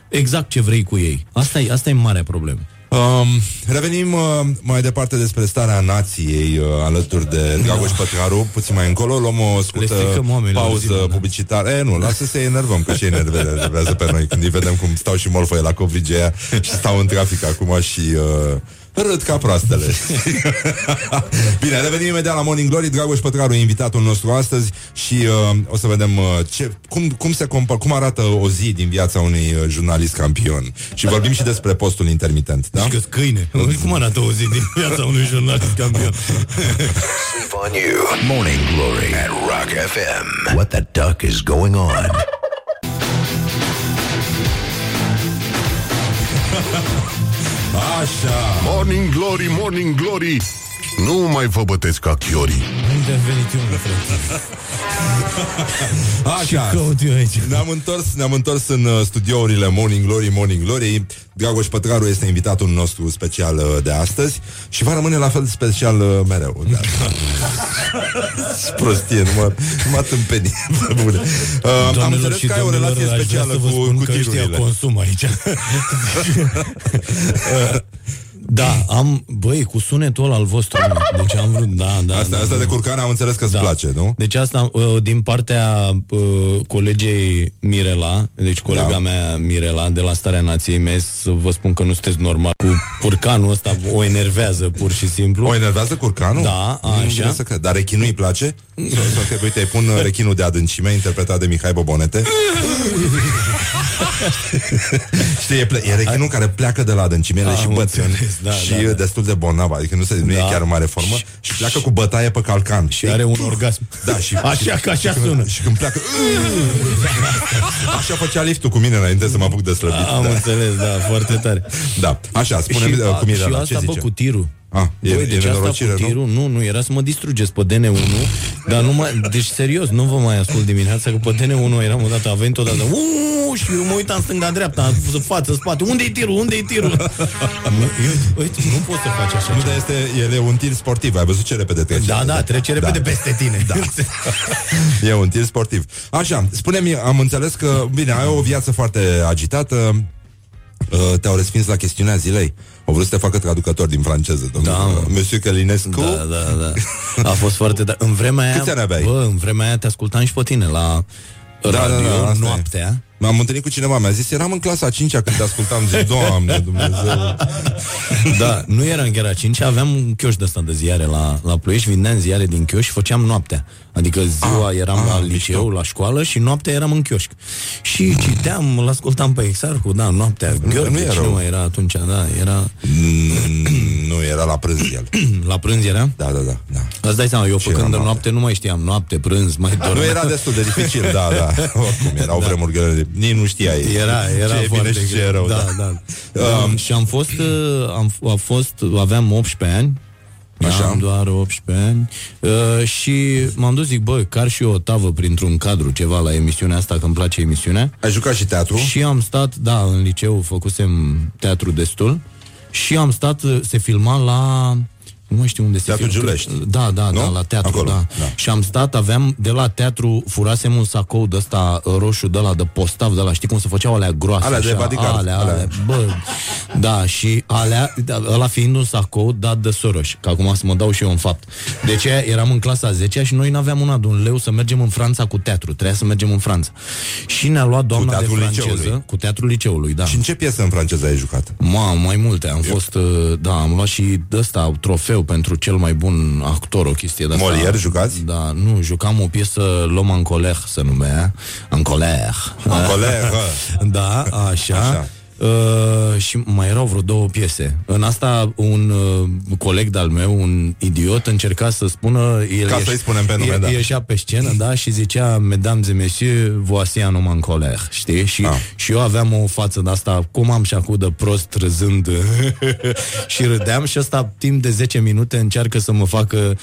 exact ce vrei cu ei. Asta e, asta e marea problemă. Um, revenim uh, mai departe despre starea nației uh, alături de Dragoș Pătraru, puțin mai încolo, luăm o scurtă stricăm oamenilor pauză zilele, da. publicitară. E, nu, lasă să enervăm, că și ei enervează pe noi când îi vedem cum stau și morfăie la covrigea și stau în trafic acum și... Uh, Râd ca proastele. Bine, revenim imediat la Morning Glory. Dragoș Pătraru e invitatul nostru astăzi și uh, o să vedem uh, ce, cum, cum, se compa, cum arată o zi din viața unui uh, jurnalist campion. Și vorbim și despre postul intermitent. Da? Și că câine. Cum arată o zi din viața unui jurnalist campion? on you. Morning Glory at Rock FM. What the duck is going on? Așa. Morning Glory, Morning Glory Nu mai vă bătesc ca chiorii Unde am venit eu, mă, frate? Așa. caut eu aici? Ne-am întors, ne-am întors în uh, studiourile Morning Glory, Morning Glory. Dragoș Pătraru este invitatul nostru special uh, de astăzi și va rămâne la fel de special uh, mereu. Da. Prostie, nu mă, nu mă tâmpeni. Bune. Uh, am Doamnelor înțeles și că ai o domnilor, relație aș vrea specială să vă cu, spun cu că ăștia tirurile. consum aici. da, am, băi, cu sunetul ăla al vostru, mă. deci am vrut, da, da. Asta, da, asta da. de curcan am înțeles că îți Da. place, nu? Deci asta uh, din partea uh, colegei Mirela, deci colega Da. mea Mirela de la Starea Nației mes să vă spun că nu sunteți normal cu curcanul ăsta, o enervează pur și simplu. O enervează curcanul? Da, Nu așa. vine să cred. Dar rechinul îi place? Sau, sau că, uite, îi pun uh, rechinul de adâncime, interpretat de Mihai Bobonete. Știi, e, ple- e rechinul care pleacă de la adâncime, Am și bătrân înțeles, da, și da, e da. destul de bolnav, adică nu, se, nu e Da. chiar în mare formă și pleacă cu bătaie pe calcan. Și are un orgasm. Da, și, Așa că așa și când- sună. Și când pleacă Așa făcea liftul cu mine înainte să mă apuc de slăbit Am da. înțeles, da, foarte tare. da, așa, spune-mi și, uh, cum e și la asta, ce bă, zice? cu tirul. Ah, e, Băi, e deci asta nenorocire, cu nu? tirul, nu, nu, era să mă distrugeți pe DN1, dar nu mai, deci serios, nu vă mai ascult dimineața, că pe DN1 eram odată, a venit odată, uuu, și eu mă uitam stânga-dreapta, față, spate, unde e tirul, unde e tirul? Nu, eu, uite, nu poți să faci așa Nu, ceva. dar este, el e un tir sportiv, ai văzut ce repede trece. Da, da, trece repede peste tine. Da. e un tir sportiv. Așa, spune-mi, am înțeles că, bine, ai o viață foarte agitată, uh, te-au respins la chestiunea zilei. Au vrut să te facă traducător din franceză, domnul Da, da, mă. Monsieur Călinescu. Da, da, da. A fost foarte... Da. În vremea aia... Câți ani aveai? Bă, în vremea aia te ascultam și pe tine la Da, da, radio, da, asta e. noaptea. M-am întâlnit cu cineva, mi-a zis, eram în clasa a 5 când te ascultam, zic, Doamne, Dumnezeu. Da, nu eram chiar a 5 aveam un chioș de ăsta de ziare la, la Ploiești, vindeam ziare din chioș și făceam noaptea. Adică ziua Ah, eram ah, la mișto. liceu, la școală și noaptea eram în chioșc. Și citeam, îl ascultam pe Exarcu, da, noaptea. Gheorghe, nu e cine rău. mai era atunci, da, era... Mm, nu, era la prânz el. la prânz era? Da, da, da. da. Îți dai seama, eu Și făcând era în noapte. noapte nu mai știam, noapte, prânz, mai dormeam. Nu era destul de dificil, da, da. Oricum, erau da. vremuri grele. Nici nu știai Era, era ce e foarte bine și ce e greu. rău. Da, da. Um, și am fost, uh, am, a fost, aveam 18 ani, Așa. Am doar 18 ani uh, Și m-am dus, zic, bă, car și eu o tavă printr-un cadru Ceva la emisiunea asta, că îmi place emisiunea Ai jucat și teatru? Și am stat, da, în liceu făcusem teatru destul Și am stat, uh, se filma la nu mai știu unde se Teatru filmă. Giulești. Da, da, Nu? da, la teatru, Acolo, da. da. Și am stat, aveam, de la teatru, furasem un sacou de ăsta roșu, de la de postav, de la, știi cum se făceau alea groase? Alea de așa? bodyguard, Alea, alea. alea, bă, da, și alea, da, ăla fiind un sacou dat de Soros, că acum să mă dau și eu în fapt. Deci eram în clasa 10 și noi n-aveam una de un leu să mergem în Franța cu teatru, trebuia să mergem în Franța. Și ne-a luat doamna de teatrul franceză, liceului. cu teatrul liceului, da. Și în ce piesă în franceză ai jucat? Ma, mai multe. Am fost, uh, da, am luat și de ăsta trofeu pentru cel mai bun actor, o chestie de asta. Molière jucați? Da, nu, jucam o piesă L'homme en colère se numea. En colère. En colère. da, așa. Așa. Așa. Uh, și mai erau vreo două piese. În asta un uh, coleg de-al meu, un idiot, încerca să spună... El Ca ieș- să-i spunem pe nume, el- da. Ieșea pe scenă, da, și zicea Mesdames et messieurs, voici un homme en colère, știi? Și, Ah. și eu aveam o față de asta, cum am și acum de prost râzând și râdeam și ăsta timp de 10 minute încearcă să mă facă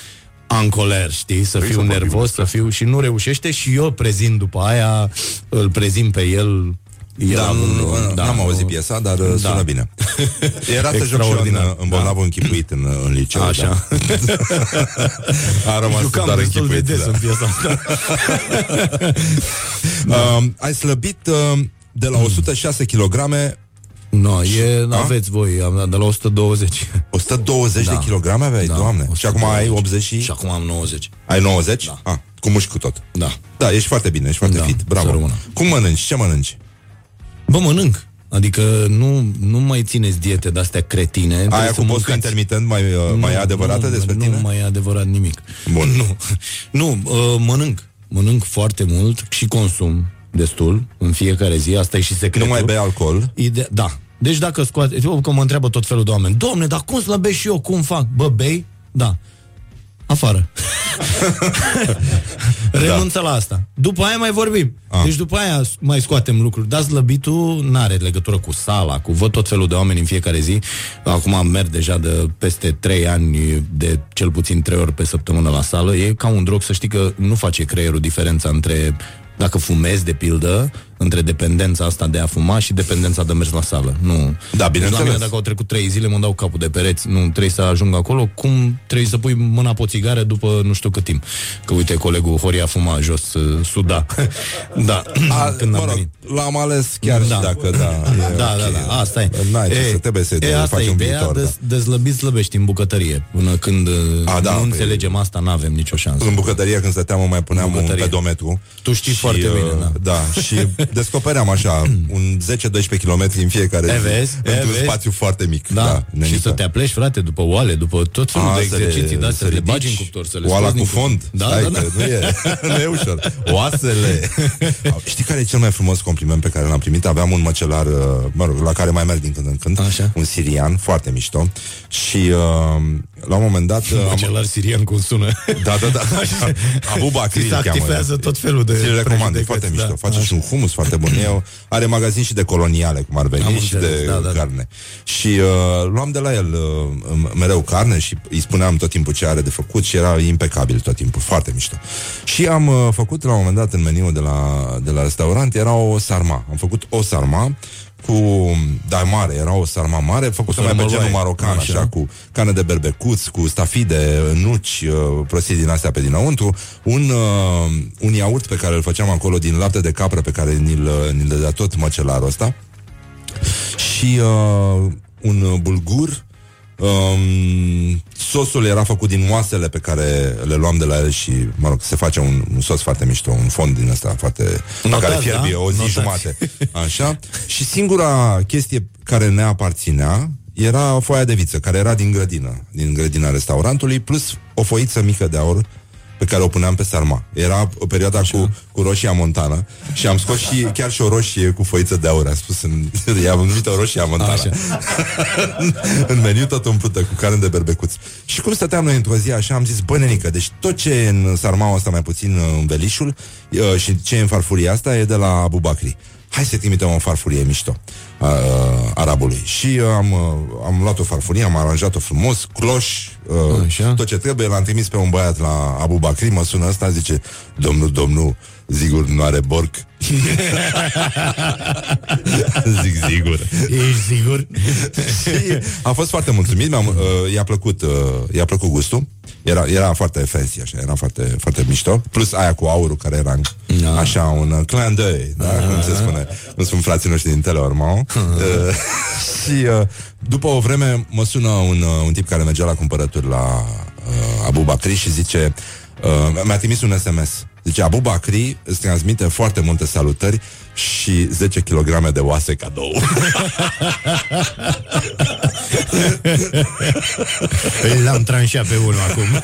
ancoler, știi? Să Vrei fiu să vorbim nervos, despre să fiu și nu reușește și eu prezint după aia, îl prezint pe el el Da, având- nu, da, n-am auzit nu- piesa, dar da. Da. sună bine. Era să joc și eu în, Extraordinar. în bolnavul închipuit în, în liceu. Așa. Da. A rămas Jucam doar destul de închipuit. des da. în piesa asta. Um, ai slăbit uh, de la 106 kg Nu, e, A? aveți voi, am dat de la 120. 120 Da. de kilograme aveai, Da, doamne. Și acum ai 80 și... Și acum am 90. Ai 90? Da. Ah, cu mușchi cu tot. Da. Da, ești foarte bine, ești foarte Da, fit. să Bravo. rămână. Cum mănânci? Ce mănânci? Bă, mănânc. Adică nu, nu mai țineți diete de-astea cretine. Trebuie Aia să cu postul mâncați. intermitent mai, uh, mai e Nu, adevărată nu, despre nu tine? Nu mai e adevărat nimic. Bun. Nu, nu uh, mănânc. Mănânc foarte mult și consum destul în fiecare zi. Asta e și secretul. Nu mai bei alcool? Ide- da. Deci dacă scoate... Eu, că mă întreabă tot felul de oameni. Domne, dar cum slăbesc și eu? Cum fac? Bă, bei? Da. Afară. Renunță la asta. După aia mai vorbim. Ah. Deci după aia mai scoatem lucruri. Dar slăbitul n-are legătură cu sala, cu văd tot felul de oameni în fiecare zi. Acum merg deja de peste 3 ani, de cel puțin 3 ori pe săptămână la sală. E ca un drog să știi că nu face creierul diferența între dacă fumezi, de pildă, între dependența asta de a fuma și dependența de mers la sală. Nu. Da, Deci la bineînțeles. mine, dacă au trecut trei zile, mă dau capul de pereți. Nu trebuie să ajung acolo. Cum trebuie să pui mâna pe o țigară după nu știu cât timp? Că uite, colegul Horia fuma jos, uh, suda. da, A, când mă am rog, venit. l-am ales chiar Da. și dacă da. E Da, ok. da, da, asta e. N-ai ce E, să trebuie să e, asta faci e un ideea, viitor. de, Da. de slăbit slăbești în bucătărie. Până când A, A, da, nu păi- înțelegem asta, n-avem nicio șansă. În bucătărie, când stăteam, îmi mai puneam un bucătărie. pedometru. Tu știi și, foarte bine, uh, da. Da, și descopeream așa un 10-12 km în fiecare E, zi. vezi? E, Într-un vezi? spațiu foarte mic. Da, Da, și nenică. să te apleși, frate, după oale, după tot felul A, de să le- exerciții, da, să să le ridici bagi în cuptor, să le Oala scoți cu din cuptor. fond. Da, Hai da, da. că nu e, nu e ușor. Oasele. Știi care e cel mai frumos compliment pe care l-am primit? Aveam un măcelar, uh, mă rog, la care mai merg din când în când, Așa. un sirian, foarte mișto. Și uh, la un moment dat... uh, am- Măcelar sirian cum sună. Da, da, da. Abu Bakri Se îl cheamă. activează tot felul de Ți-l recomand, e prejudecăți, foarte da. mișto. Face Așa. și un humus foarte bun. Eu, are magazin și de coloniale, cum ar veni, Am și înțeles, de da, da, da. carne. Și uh, luam de la el uh, mereu carne și îi spuneam tot timpul ce are de făcut și era impecabil tot timpul, foarte mișto. Și am uh, făcut la un moment dat în meniu de la, de la restaurant, era o sarma. Am făcut o sarma cu, da, mare, era o sarma mare, făcută O mai pe sarmăloaie. genul marocan, așa, Așa. cu carne de berbecuț, cu stafide, nuci, uh, prostii din astea pe dinăuntru, un, uh, un iaurt pe care îl făceam acolo din lapte de capră pe care ni-l, uh, ni-l dădea tot măcelarul ăsta și uh, un uh, bulgur Um, sosul era făcut din oasele pe care le luam de la el și, mă rog, se face un, un sos foarte mișto, un fond din ăsta foarte... la Notați, care fierbie da? o zi Notați. jumate. Așa. Și singura chestie care ne aparținea era foaia de viță, care era din grădină, din grădina restaurantului, plus o foiță mică de aur pe care o puneam pe sarma. Era o perioadă cu, cu roșia montană și am scos și chiar și o roșie cu foiță de aur. Am spus în, i-am numit o roșia montană. Așa. în meniu tot umplută cu carne de berbecuț. Și cum stăteam noi într-o zi așa, am zis, bă, nenică, deci tot ce e în sarmaua asta, mai puțin uh, în belișul, uh, și ce e în farfuria asta, e de la Abu Bakri. hai să trimitem o farfurie mișto uh, arabului. Și uh, am, uh, am luat o farfurie, am aranjat-o frumos, cloș, uh, Așa. tot ce trebuie, l-am trimis pe un băiat la Abu Bakri, mă sună ăsta, zice, domnul, domnul, zigur nu are borc. Zic sigur. Ești sigur? și a fost foarte mulțumit, mi-am, uh, i-a plăcut, uh, i-a plăcut gustul. Era, era foarte fancy, așa, era foarte, foarte mișto. Plus aia cu aurul care era da. așa un uh, clin d'œil, da? cum se spune, cum spun frații noștri din Teleormont. uh, și uh, după o vreme mă sună un, uh, un tip care mergea la cumpărături la uh, Abu Bakri și zice, uh, mi-a trimis un SMS. Zice, Abu Bakri îți transmite foarte multe salutări și 10 kg de oase cadou. L-am tranșat pe unul acum.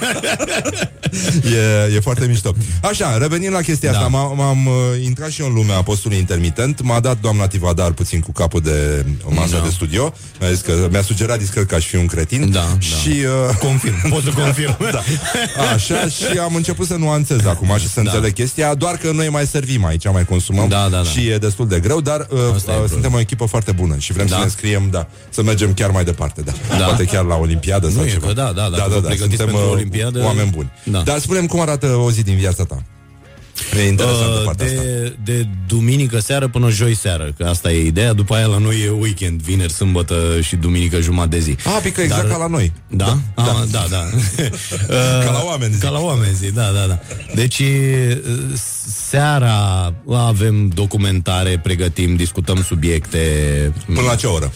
e, e foarte mișto. Așa, revenind la chestia da. asta, m-am, m-am uh, intrat și eu în lumea apostolului intermitent, m-a dat doamna Tivadar puțin cu capul de o masă Da. de studio, mi-a zis că mi-a sugerat discret că aș fi un cretin. Da, și, uh, Confirm, pot să confirm. da. Așa, și am început să nuanțez acum și să da. înțeleg chestia, doar că noi mai servim aici, mai consumăm Da, da, da. și e destul de greu, dar uh, Asta e uh, problema. suntem o echipă foarte bună și vrem Da. să ne scriem, da, să mergem chiar mai departe, da. Da. Poate chiar la Olimpiadă Nu sau e ceva. că da, da, dacă da, vă da, pregătiți suntem pentru uh, Olimpiadă- oameni buni. Da. Dar spunem cum arată o zi din viața ta. E interesantă Uh, partea asta. de, de duminică seară până joi seară, că asta e ideea. După aia la noi e weekend, vineri, sâmbătă și duminică jumătate de zi. Ah, pică exact ca la noi. Da? Da, da, da. da. Ca la oameni, zic. Ca la oameni, zi, da, da, da. Deci, uh, seara avem documentare, pregătim, discutăm subiecte. Până la ce oră?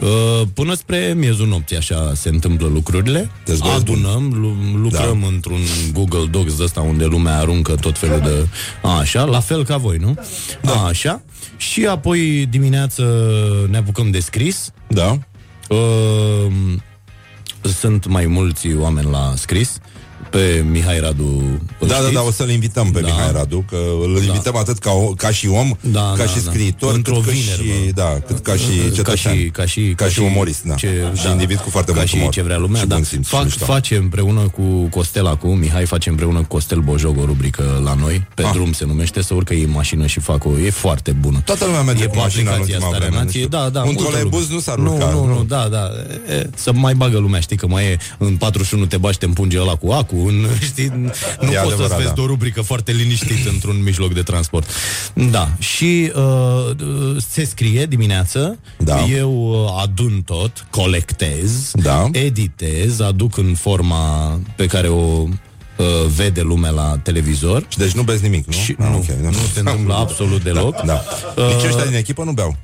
Uh, Până spre miezul nopții, așa se întâmplă lucrurile. Dezvăț Adunăm, lu- lucrăm da. într-un Google Docs de ăsta unde lumea aruncă tot felul de... A, așa, la fel ca voi, nu? Da. A, așa. Și apoi dimineață ne apucăm de scris. Da. Uh, sunt mai mulți oameni la scris. Pe Mihai Radu îl Da, da, știți? da, o să-l invităm pe Da. Mihai Radu, că îl invităm atât ca, o, ca și om, Da, ca da, și da. scriitor, Într-o cât, că vineri, și, bă. da, cât ca și ca cetățean. și, ca și, ca și umorist, da. Ce, și individ cu foarte ca mult și umor. ce vrea lumea, și da. bun simț și Fac, mișto. face împreună cu Costel acum, Mihai face împreună cu Costel Bojog o rubrică la noi, pe Ah. drum se numește, să urcă ei în mașină și fac o, e foarte bună. Toată lumea merge e cu pe mașina în aplicația ultima Starea vreme, nu Nației, știu. da, da. Un multă troleibuz lume. nu s-ar nu, urca, nu, nu? nu, da, da. E, să mai bagă lumea, știi că mai e în 41 te bași, te împunge ăla cu acu, în, știi, nu poți adevărat, să-ți vezi da. o rubrică foarte liniștit într-un mijloc de transport. Da, și uh, se scrie dimineață, Da. eu uh, adun tot, colectez, Da. editez, aduc în forma pe care o uh, vede lumea la televizor. Și deci nu beți nimic, nu? Și, Ah, nu, ok, da. nu se întâmplă absolut deloc. Da. Uh, Nici ăștia din echipă nu beau.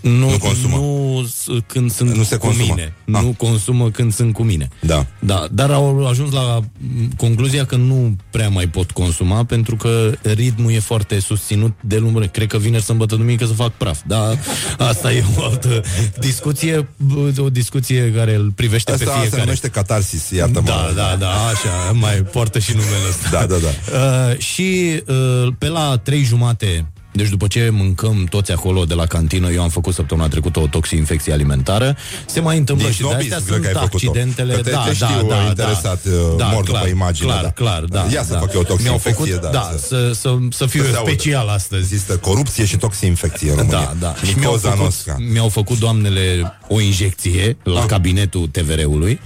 Nu, Nu consumă. Nu s- când sunt Nu se cu consumă. mine. Ah. Nu consumă când sunt cu mine. Da. Da, dar au ajuns la m, concluzia că nu prea mai pot consuma pentru că ritmul e foarte susținut de lume. Cred că vineri, sâmbătă, duminică să fac praf. Da, asta e o altă discuție, b- o discuție care îl privește Asta pe se fiecare. numește catarsis, iartă-mă. Da, da, da, așa, mai poartă și numele ăsta. Da, da, da. Uh, și uh, pe la trei jumate deci după ce mâncăm toți acolo de la cantină, eu am făcut săptămâna trecută o toxinfecție alimentară, se mai întâmplă Din și de snobism, astea cred că sunt ai făcut-o. accidentele. Că te- da, te da, știu, da, interesat, da, uh, da, mor după clar, imagine, Clar, da. clar, da. Ia să da. fac eu o Mi-au toxinfecție, făcut, da, da, să- să, să, să fiu să se audă. special astăzi. Există corupție și toxinfecție în România. Da, da. Și mi-au Nicoza făcut, Nosca. mi-au făcut doamnele o injecție la Ah. cabinetul TVR-ului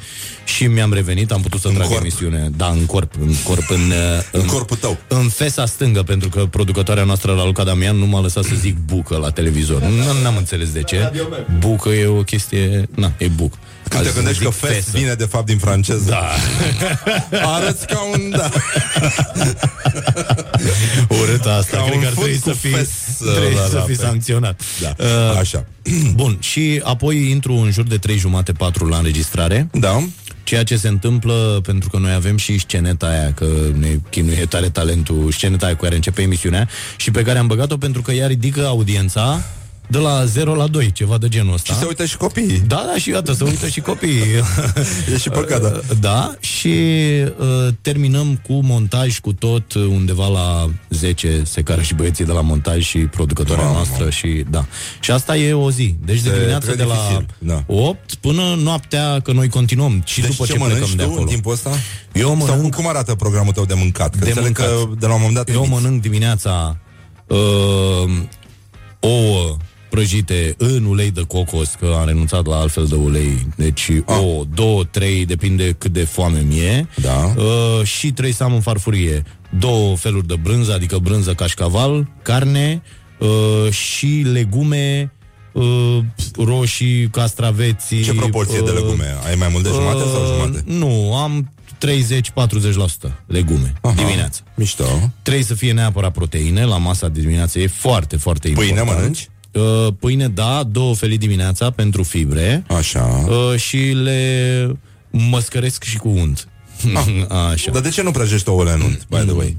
și mi-am revenit, am putut să În trag corp. emisiune. Da, în corp, în corp, în, În în, corpul tău. în fesa stângă, pentru că producătoarea noastră, la Luca Damian, nu m-a lăsat să zic bucă la televizor. Nu n-am înțeles de ce. Bucă e o chestie... Na, e buc. Când te Azi gândești că zic fest vine de fapt din franceză. Da. Arăți ca un... Da. Urât asta, Ca cred un că ar fut trebui cu să fii, fes, trebuie da, să da, fii pe- sancționat. Da. Uh, Așa. Bun, și apoi intru în jur de 3 jumate, 4 la înregistrare. Da. Ceea ce se întâmplă, pentru că noi avem și sceneta aia, că ne chinuie tare talentul, sceneta aia cu care începe emisiunea și pe care am băgat-o pentru că ea ridică audiența de la 0 la 2, ceva de genul ăsta. Și se uită și copiii. Da, da, și iată, se uită și copiii. E și păcat, da. Da, și uh, terminăm cu montaj cu tot uh, undeva la 10 se care și băieții de la montaj și producătoarea Mamă. noastră și da. Și asta e o zi. Deci de Se dimineață trece de la dificil, da. 8 până noaptea că noi continuăm și Deci după ce ce mănânci plecăm de tu acolo. în timpul ăsta? Eu Sau mănânc cum, cum arată programul tău de mâncat? Că De înțeleg mâncat. că de la un moment dat Eu eviți. mănânc dimineața uh, ouă prăjite în ulei de cocos, că am renunțat la altfel de ulei. Deci Ah. o, două, trei, depinde cât de foame mie. Da. Uh, și trei să am în farfurie două feluri de brânză, adică brânză cașcaval, carne uh, și legume uh, roșii, castraveți. Ce proporție de legume? Ai mai mult de jumate sau jumate? Nu, am 30-40% legume Aha, dimineața. Mișto. Trebuie să fie neapărat proteine la masa de dimineață, e foarte, foarte Pâine important. mănânci? Uh, pâine, da, două felii dimineața pentru fibre. Așa. Uh, și le măscăresc și cu unt. Așa. Dar de ce nu prăjești ouăle în unt, by the way?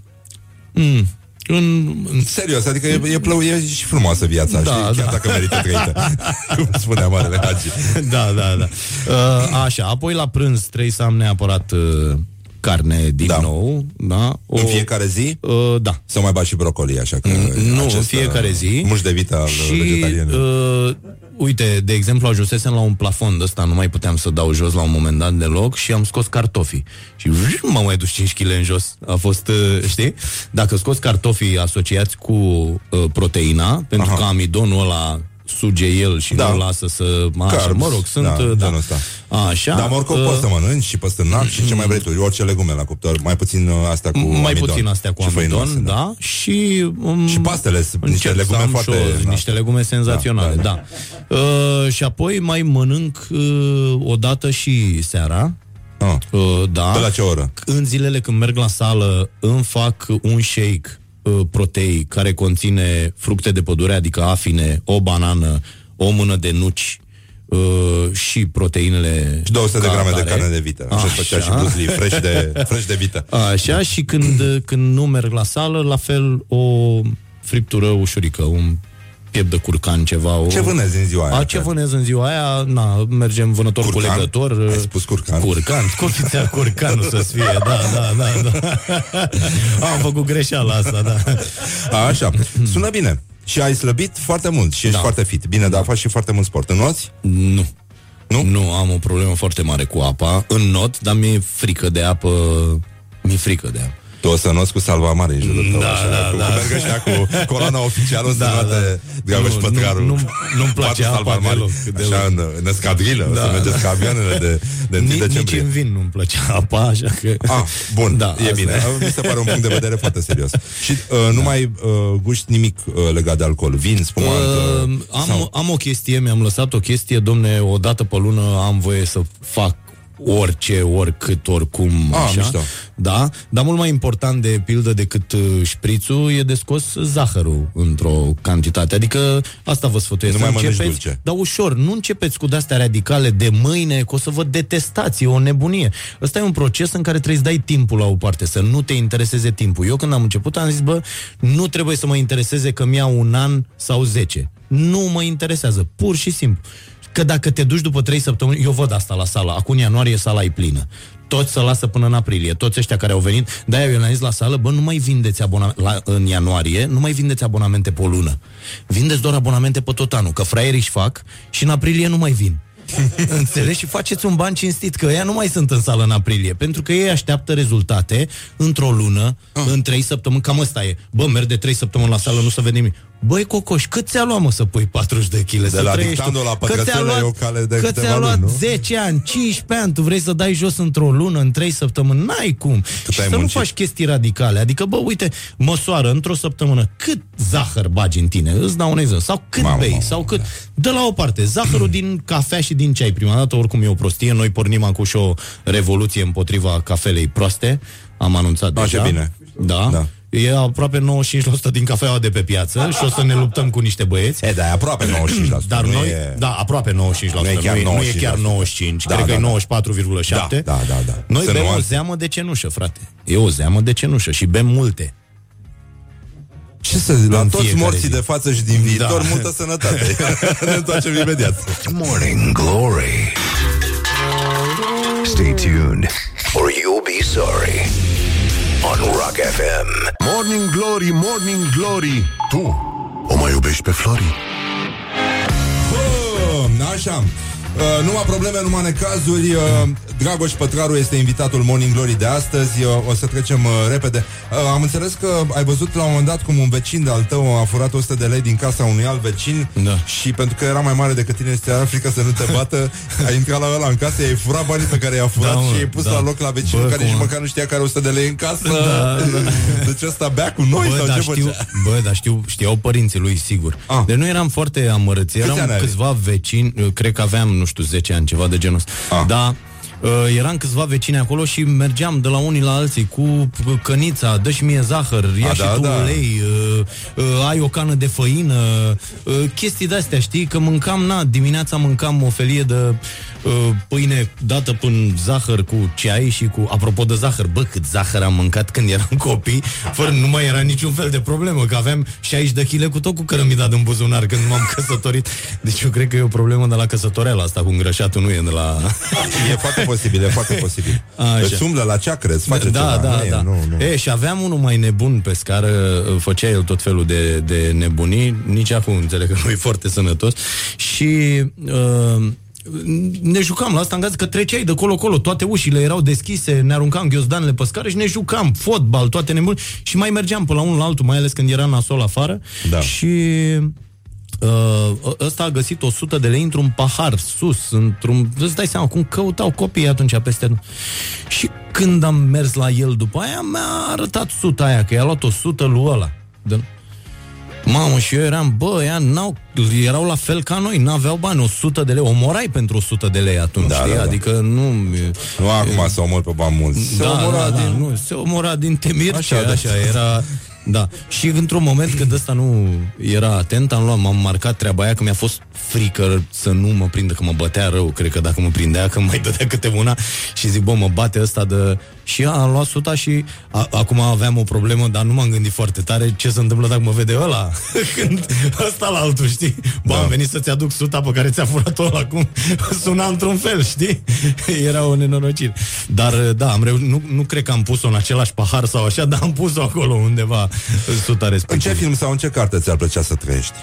Mm. În, în... Serios, adică e, e, plău, e și frumoasă viața, Da, știi? Chiar da. dacă merită trăită. Cum spunea Marele Hagi. da, da, da. Uh, așa, apoi la prânz trebuie să am neapărat uh, carne din Da. nou. Da? O, În fiecare zi? Uh, da. Să mai bagi și brocoli, așa că... Nu, în acest, fiecare uh, zi. Muș de vită al Și, vegetarianului. uh, uite, de exemplu, ajunsesem la un plafon de ăsta, nu mai puteam să dau jos la un moment dat deloc și am scos cartofii. Și vrr, m-am mai dus 5 kg în jos. A fost, uh, știi? Dacă scoți cartofii asociați cu uh, proteina, pentru Aha. că amidonul ăla suge el și Da. nu lasă să... Așa, Carbs, mă rog, sunt... da, uh, genul ăsta. Așa. Dar morcov uh, poți să mănânci și păstârnac și ce mai vrei tu, orice legume la cuptor, mai puțin uh, astea cu mai amidon. puțin astea cu Și făinoase, amidon, da. Și, um, Și pastele sunt niște încerc să legume am foarte... și o- da. niște legume senzaționale, Da, da. da. Uh, și apoi mai mănânc uh, o dată și seara. Ah. Uh, da. De la ce oră? În zilele când merg la sală, îmi fac un shake uh, proteic care conține fructe de pădure, adică afine, o banană, o mână de nuci uh, și proteinele Și 200 de ca grame de atare. carne de vită. Așa făcea și Bruce Lee, fresh de, fresh de vită. Așa, și când, când nu merg la sală, la fel o friptură ușurică, un piept de curcan, ceva. O... Ce vânezi în ziua aia? A, ce vânez în ziua aia? Na, mergem vânător Curcan? cu legător. Ai spus curcan? Curcan, scofițea curcanul să fie, da, da, da, da. Am făcut greșeala asta, da. A, așa, sună bine. Și ai slăbit foarte mult și ești Da. foarte fit. Bine, dar faci și foarte mult sport. Înnoți? Nu. Nu? Nu, am o problemă foarte mare cu apa, în not, dar mi-e frică de apă, mi-e frică de apă. Tu o să noți cu salva mare în jurul tău, Da, așa, da, cu, da. Cum merg ăștia cu coloana oficială, o să Da, noate Dragoș Nu, Pătraru. nu- nu- nu-mi place Patru apa salvari mari, deloc, Așa, deloc. în, în escadrilă, o să Da, mergeți da. ca avioanele de, de 1 Nici, nici decembrie. în vin nu-mi plăcea apa, așa că... Ah, bun, Da, da, e asta bine. e. Mi se pare un punct de vedere foarte serios. Și uh, nu mai uh, guști nimic uh, legat de alcool. Vin, spumant. Uh, Uh, am, sau- am o chestie, mi-am lăsat o chestie, domne, o dată pe lună am voie să fac orice, oricât, oricum, Ah, așa. mișto. Da, dar mult mai important de pildă decât uh, șprițul e de scos zahărul într-o cantitate. Adică asta vă sfătuiesc. Nu să mai mănânci începeți, dulce. Dar ușor, nu începeți cu de-astea radicale de mâine, că o să vă detestați, e o nebunie. Ăsta e un proces în care trebuie să dai timpul la o parte, să nu te intereseze timpul. Eu când am început am zis, bă, nu trebuie să mă intereseze că mi-a un an sau 10. Nu mă interesează, pur și simplu. Că dacă te duci după 3 săptămâni, eu văd asta la sală, acum în ianuarie sala e plină. Toți să lasă până în aprilie, toți ăștia care au venit, de-aia eu le-am zis la sală, bă, nu mai vindeți abonamente, la, în ianuarie, nu mai vindeți abonamente pe o lună. Vindeți doar abonamente pe tot anul, că fraierii își fac și în aprilie nu mai vin. Înțelegi? Și faceți un ban cinstit, că ăia nu mai sunt în sală în aprilie, pentru că ei așteaptă rezultate într-o lună, în trei săptămâni, cam ăsta e. Bă, merg de trei săptămâni la sală, nu să vedem nimic. Băi, Cocoș, cât ți-a luat, mă, să pui 40 de kg? să la trăiești dictando tu? la Că ți-a pătrățele luat- e o cale de Că câteva ți-a luat luni, nu? 10 ani, 15 ani, tu vrei să dai jos într-o lună, în 3 săptămâni, n-ai cum. și ai să nu muncit. faci chestii radicale. Adică, bă, uite, măsoară într-o săptămână cât zahăr bagi în tine, îți dau un exemplu, sau cât Mamă, bei, mamă, sau cât... Dă la o parte, zahărul din cafea și din ceai. Prima dată, oricum, e o prostie. Noi pornim acum și o revoluție împotriva cafelei proaste. Am anunțat A, deja. ce bine. Da. Da. E aproape 95% din cafeaua de pe piață și o să ne luptăm cu niște băieți. E, da, e aproape 95%. Dar nu noi, e... da, aproape 95%, Nu e chiar nu, e, nu e chiar 95%. 95, Da, cred da, că da. e 94,7. Da, da, da, da. Noi Să bem nu o alți- zeamă de cenușă, frate. E o zeamă de cenușă și bem multe. Ce să la În toți fiecare morții zi. de față și din viitor, Da. multă sănătate. ne întoarcem imediat. Morning Glory. Stay tuned, or you'll be sorry. On Rock FM. Morning Glory, Morning Glory Tu o mai iubești pe Flori? Bă, așa. Uh, numai probleme, numai necazuri uh, Dragoș Pătraru este invitatul Morning Glory de astăzi uh, O să trecem uh, repede uh, Am înțeles că ai văzut la un moment dat Cum un vecin de-al tău a furat 100 de lei Din casa unui alt vecin Da. Și pentru că era mai mare decât tine Este frică să nu te bată A intrat la ăla în casă, i-ai furat banii pe care i-a furat Da, mă, Și i-ai pus da. la loc la vecinul Bă, Care cum nici a- măcar nu știa că are 100 de lei în casă Da, da. Deci ăsta bea cu noi Bă, sau dar ce știu, făcea? bă, dar știu, știau părinții lui, sigur. Ah. Deci nu eram foarte amărâți, ani eram are? câțiva vecini, cred că aveam, nu știu, 10 ani, ceva de genul ăsta. Ah. Dar uh, eram câțiva vecini acolo și mergeam de la unii la alții cu uh, cănița, dă și mie zahăr, ia A, și da, tu da. ulei, uh, uh, ai o cană de făină, uh, chestii de-astea, știi? Că mâncam, na, dimineața mâncam o felie de uh, pâine dată până zahăr cu ceai și cu, apropo de zahăr, bă, cât zahăr am mâncat când eram copii, fără nu mai era niciun fel de problemă, că aveam 60 de kg cu tot cu cărămida în buzunar când m-am căsătorit. Deci eu cred că e o problemă de la căsătoreala asta cu îngrășatul, nu e de la... E foarte posibil, e foarte posibil Așa. Îți umblă la ceacră, îți face da, ceva da, nu e, da. nu, nu. E, și aveam unul mai nebun pe scară, făcea el tot felul de, de nebunii, nici acum înțeleg că nu e foarte sănătos și uh, ne jucam la asta în gaz că treceai de colo-colo, toate ușile erau deschise, ne aruncam ghiozdanele pe scară și ne jucam fotbal, toate nebuni și mai mergeam pe la unul la altul, mai ales când era nasol afară Da. și Uh, ăsta a găsit 100 de lei într-un pahar sus, într-un... Îți dai seama cum căutau copiii atunci peste nu. Și când am mers la el după aia, mi-a arătat suta aia, că i-a luat 100 lui ăla. De... Mamă, și eu eram, bă, ea n-au, erau la fel ca noi, n-aveau bani, 100 de lei, omorai pentru 100 de lei atunci, Da, știi? da, da. Adică nu... Nu acum să omor pe bani mulți Se da, omora da, din... da, nu, se omora din temir, Așa, așa, da. așa, era... Da. Și într-un moment când ăsta nu era atent, am luat, m-am marcat treaba aia că mi-a fost frică să nu mă prindă, că mă bătea rău, cred că dacă mă prindea, că mai dădea câte una și zic, bă, mă bate ăsta de... Și am luat suta și a, acum aveam o problemă, dar nu m-am gândit foarte tare ce se întâmplă dacă mă vede ăla când ăsta la altul, știi? Bă, Da. am venit să-ți aduc suta pe care ți-a furat-o ăla, cum suna într-un fel, știi? Era o nenorocire. Dar, da, am reu- nu, nu cred că am pus-o în același pahar sau așa, dar am pus-o acolo undeva, suta În respectivă. ce film sau în ce carte ți-ar plăcea să trăiești?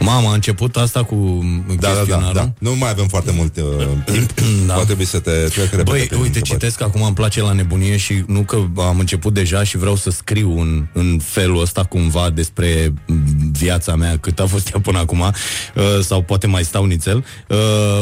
Mama, a început asta cu Da, da, da, chestionarul. da. Nu mai avem foarte mult uh, timp Da. Va trebui să te trec repede Băi, prin uite, întrebări. citesc acum îmi place la nebunie și nu că am început deja și vreau să scriu în, în felul ăsta cumva despre m, viața mea, cât a fost ea până acum, uh, sau poate mai stau nițel. Uh,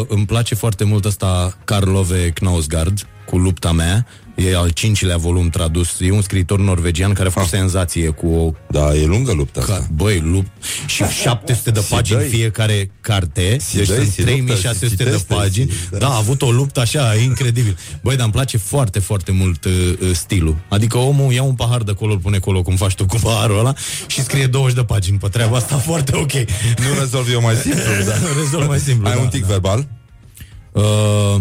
îmi place foarte mult ăsta Karlove Knausgard, cu lupta mea, e al cincilea volum tradus, e un scriitor norvegian care a făcut senzație cu o Da, e lungă lupta Ca, asta băi, lup și 700 de pagini dai. fiecare carte, Si deci dai, sunt si luptă, 3600 si de citește, pagini. si- da. Da, a avut o luptă așa, incredibil. Băi, dar îmi place foarte, foarte mult uh, uh, stilul. Adică omul ia un pahar de acolo, îl pune acolo, cum faci tu cu paharul ăla, și scrie 20 de pagini pe treaba asta, foarte ok. Nu rezolv eu mai simplu da. Rezolv mai simplu. Ai da, un tic da. verbal? Uh,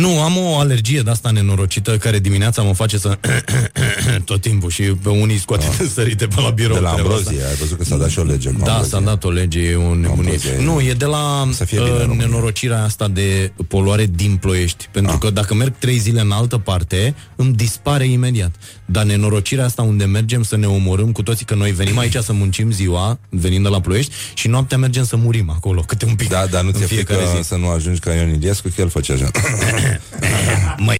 nu, am o alergie de asta nenorocită care dimineața mă face să tot timpul și pe unii scoate de sărite pe la birou. De la treaba asta. Ambrozie, ai văzut că s-a dat și o lege cu Da, Ambrozie. s-a dat o lege, e o nebunie. Ambrozie e- Nu, e de la Să fie bine în uh, România. nenorocirea asta de poluare din ploiești. Pentru Ah. că dacă merg trei zile în altă parte, îmi dispare imediat. Dar nenorocirea asta unde mergem să ne omorâm cu toții, că noi venim aici să muncim ziua, venind de la ploiești, și noaptea mergem să murim acolo, câte un pic. Da, dar nu în ți-e frică fiecare zi. să nu ajungi ca Ion Iliescu, că el făcea așa. Mai...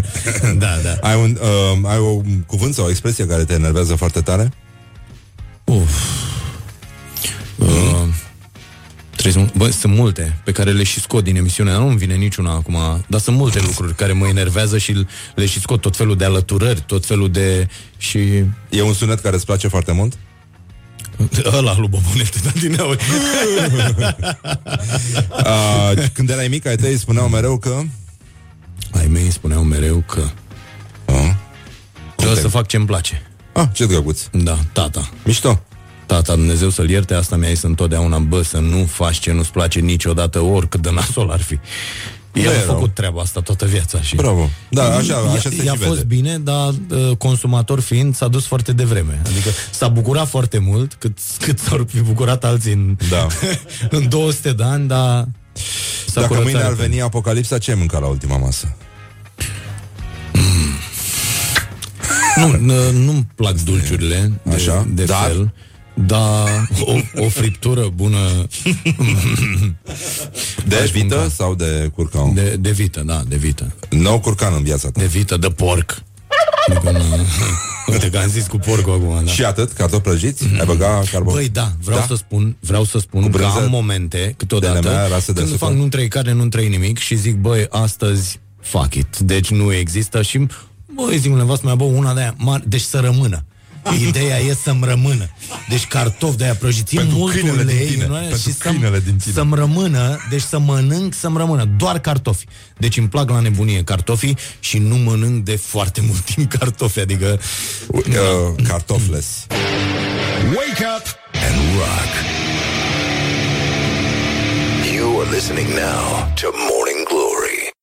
da, da. ai, un, uh, ai un cuvânt sau o expresie care te enervează foarte tare? Uf. Uh, trebuie să, bă, sunt multe pe care le și scot din emisiune, dar nu îmi vine niciuna acum, dar sunt multe lucruri care mă enervează și le și scot tot felul de alăturări, tot felul de... și... E un sunet care îți place foarte mult? Ăla lui Bobonete, dar din nou. Uh, când erai mic, ai tăi spuneau mereu că... Ai mei spuneau mereu că Uh, trebuie să fac ce-mi place. ah, ce drăguț. Da, tata. Mișto. Tata, Dumnezeu să-l ierte, asta mi-a zis întotdeauna, bă, să nu faci ce nu-ți place niciodată, oricât de nasol ar fi. El Nu a e rău. făcut treaba asta toată viața și... Bravo. Da, așa, așa se I-a și fost vede. bine, dar uh, consumator fiind s-a dus foarte devreme. Adică s-a bucurat foarte mult, cât, cât s-ar fi bucurat alții în, Da. în 200 de ani, dar s-a Dacă curățat mâine ar repede. veni apocalipsa, ce ai mâncat la ultima masă? Nu, n- nu-mi plac dulciurile de, Așa, de dar? fel. Da, o, o friptură bună De vită sau de curcan? De, de vită, da, de vită Nou curcan în viața ta De vită, de porc Adică nu... Uite că am zis cu porcul acum, da. Și atât, cartofi prăjiți? Ai băga carbon? Băi, da, vreau Da? să spun, vreau să spun Cu că brânză am momente, câteodată, de nemea, rasă când deasupra? fac nu trei carne, nu trei nimic și zic, băi, astăzi, fuck it. Deci nu există și, băi, zic nevastă mea, bă, una de aia mare, deci să rămână. Ideea e să-mi rămână. Deci cartofi de aia prăjiți Pentru mult câinele din ulei tine, în aia pentru și să-mi, câinele din tine. să-mi rămână, deci să mănânc, să-mi rămână. Doar cartofi. Deci îmi plac la nebunie cartofii și nu mănânc de foarte mult timp cartofi, adică... Uh, cartofles. Wake up and rock. You are listening now to Morning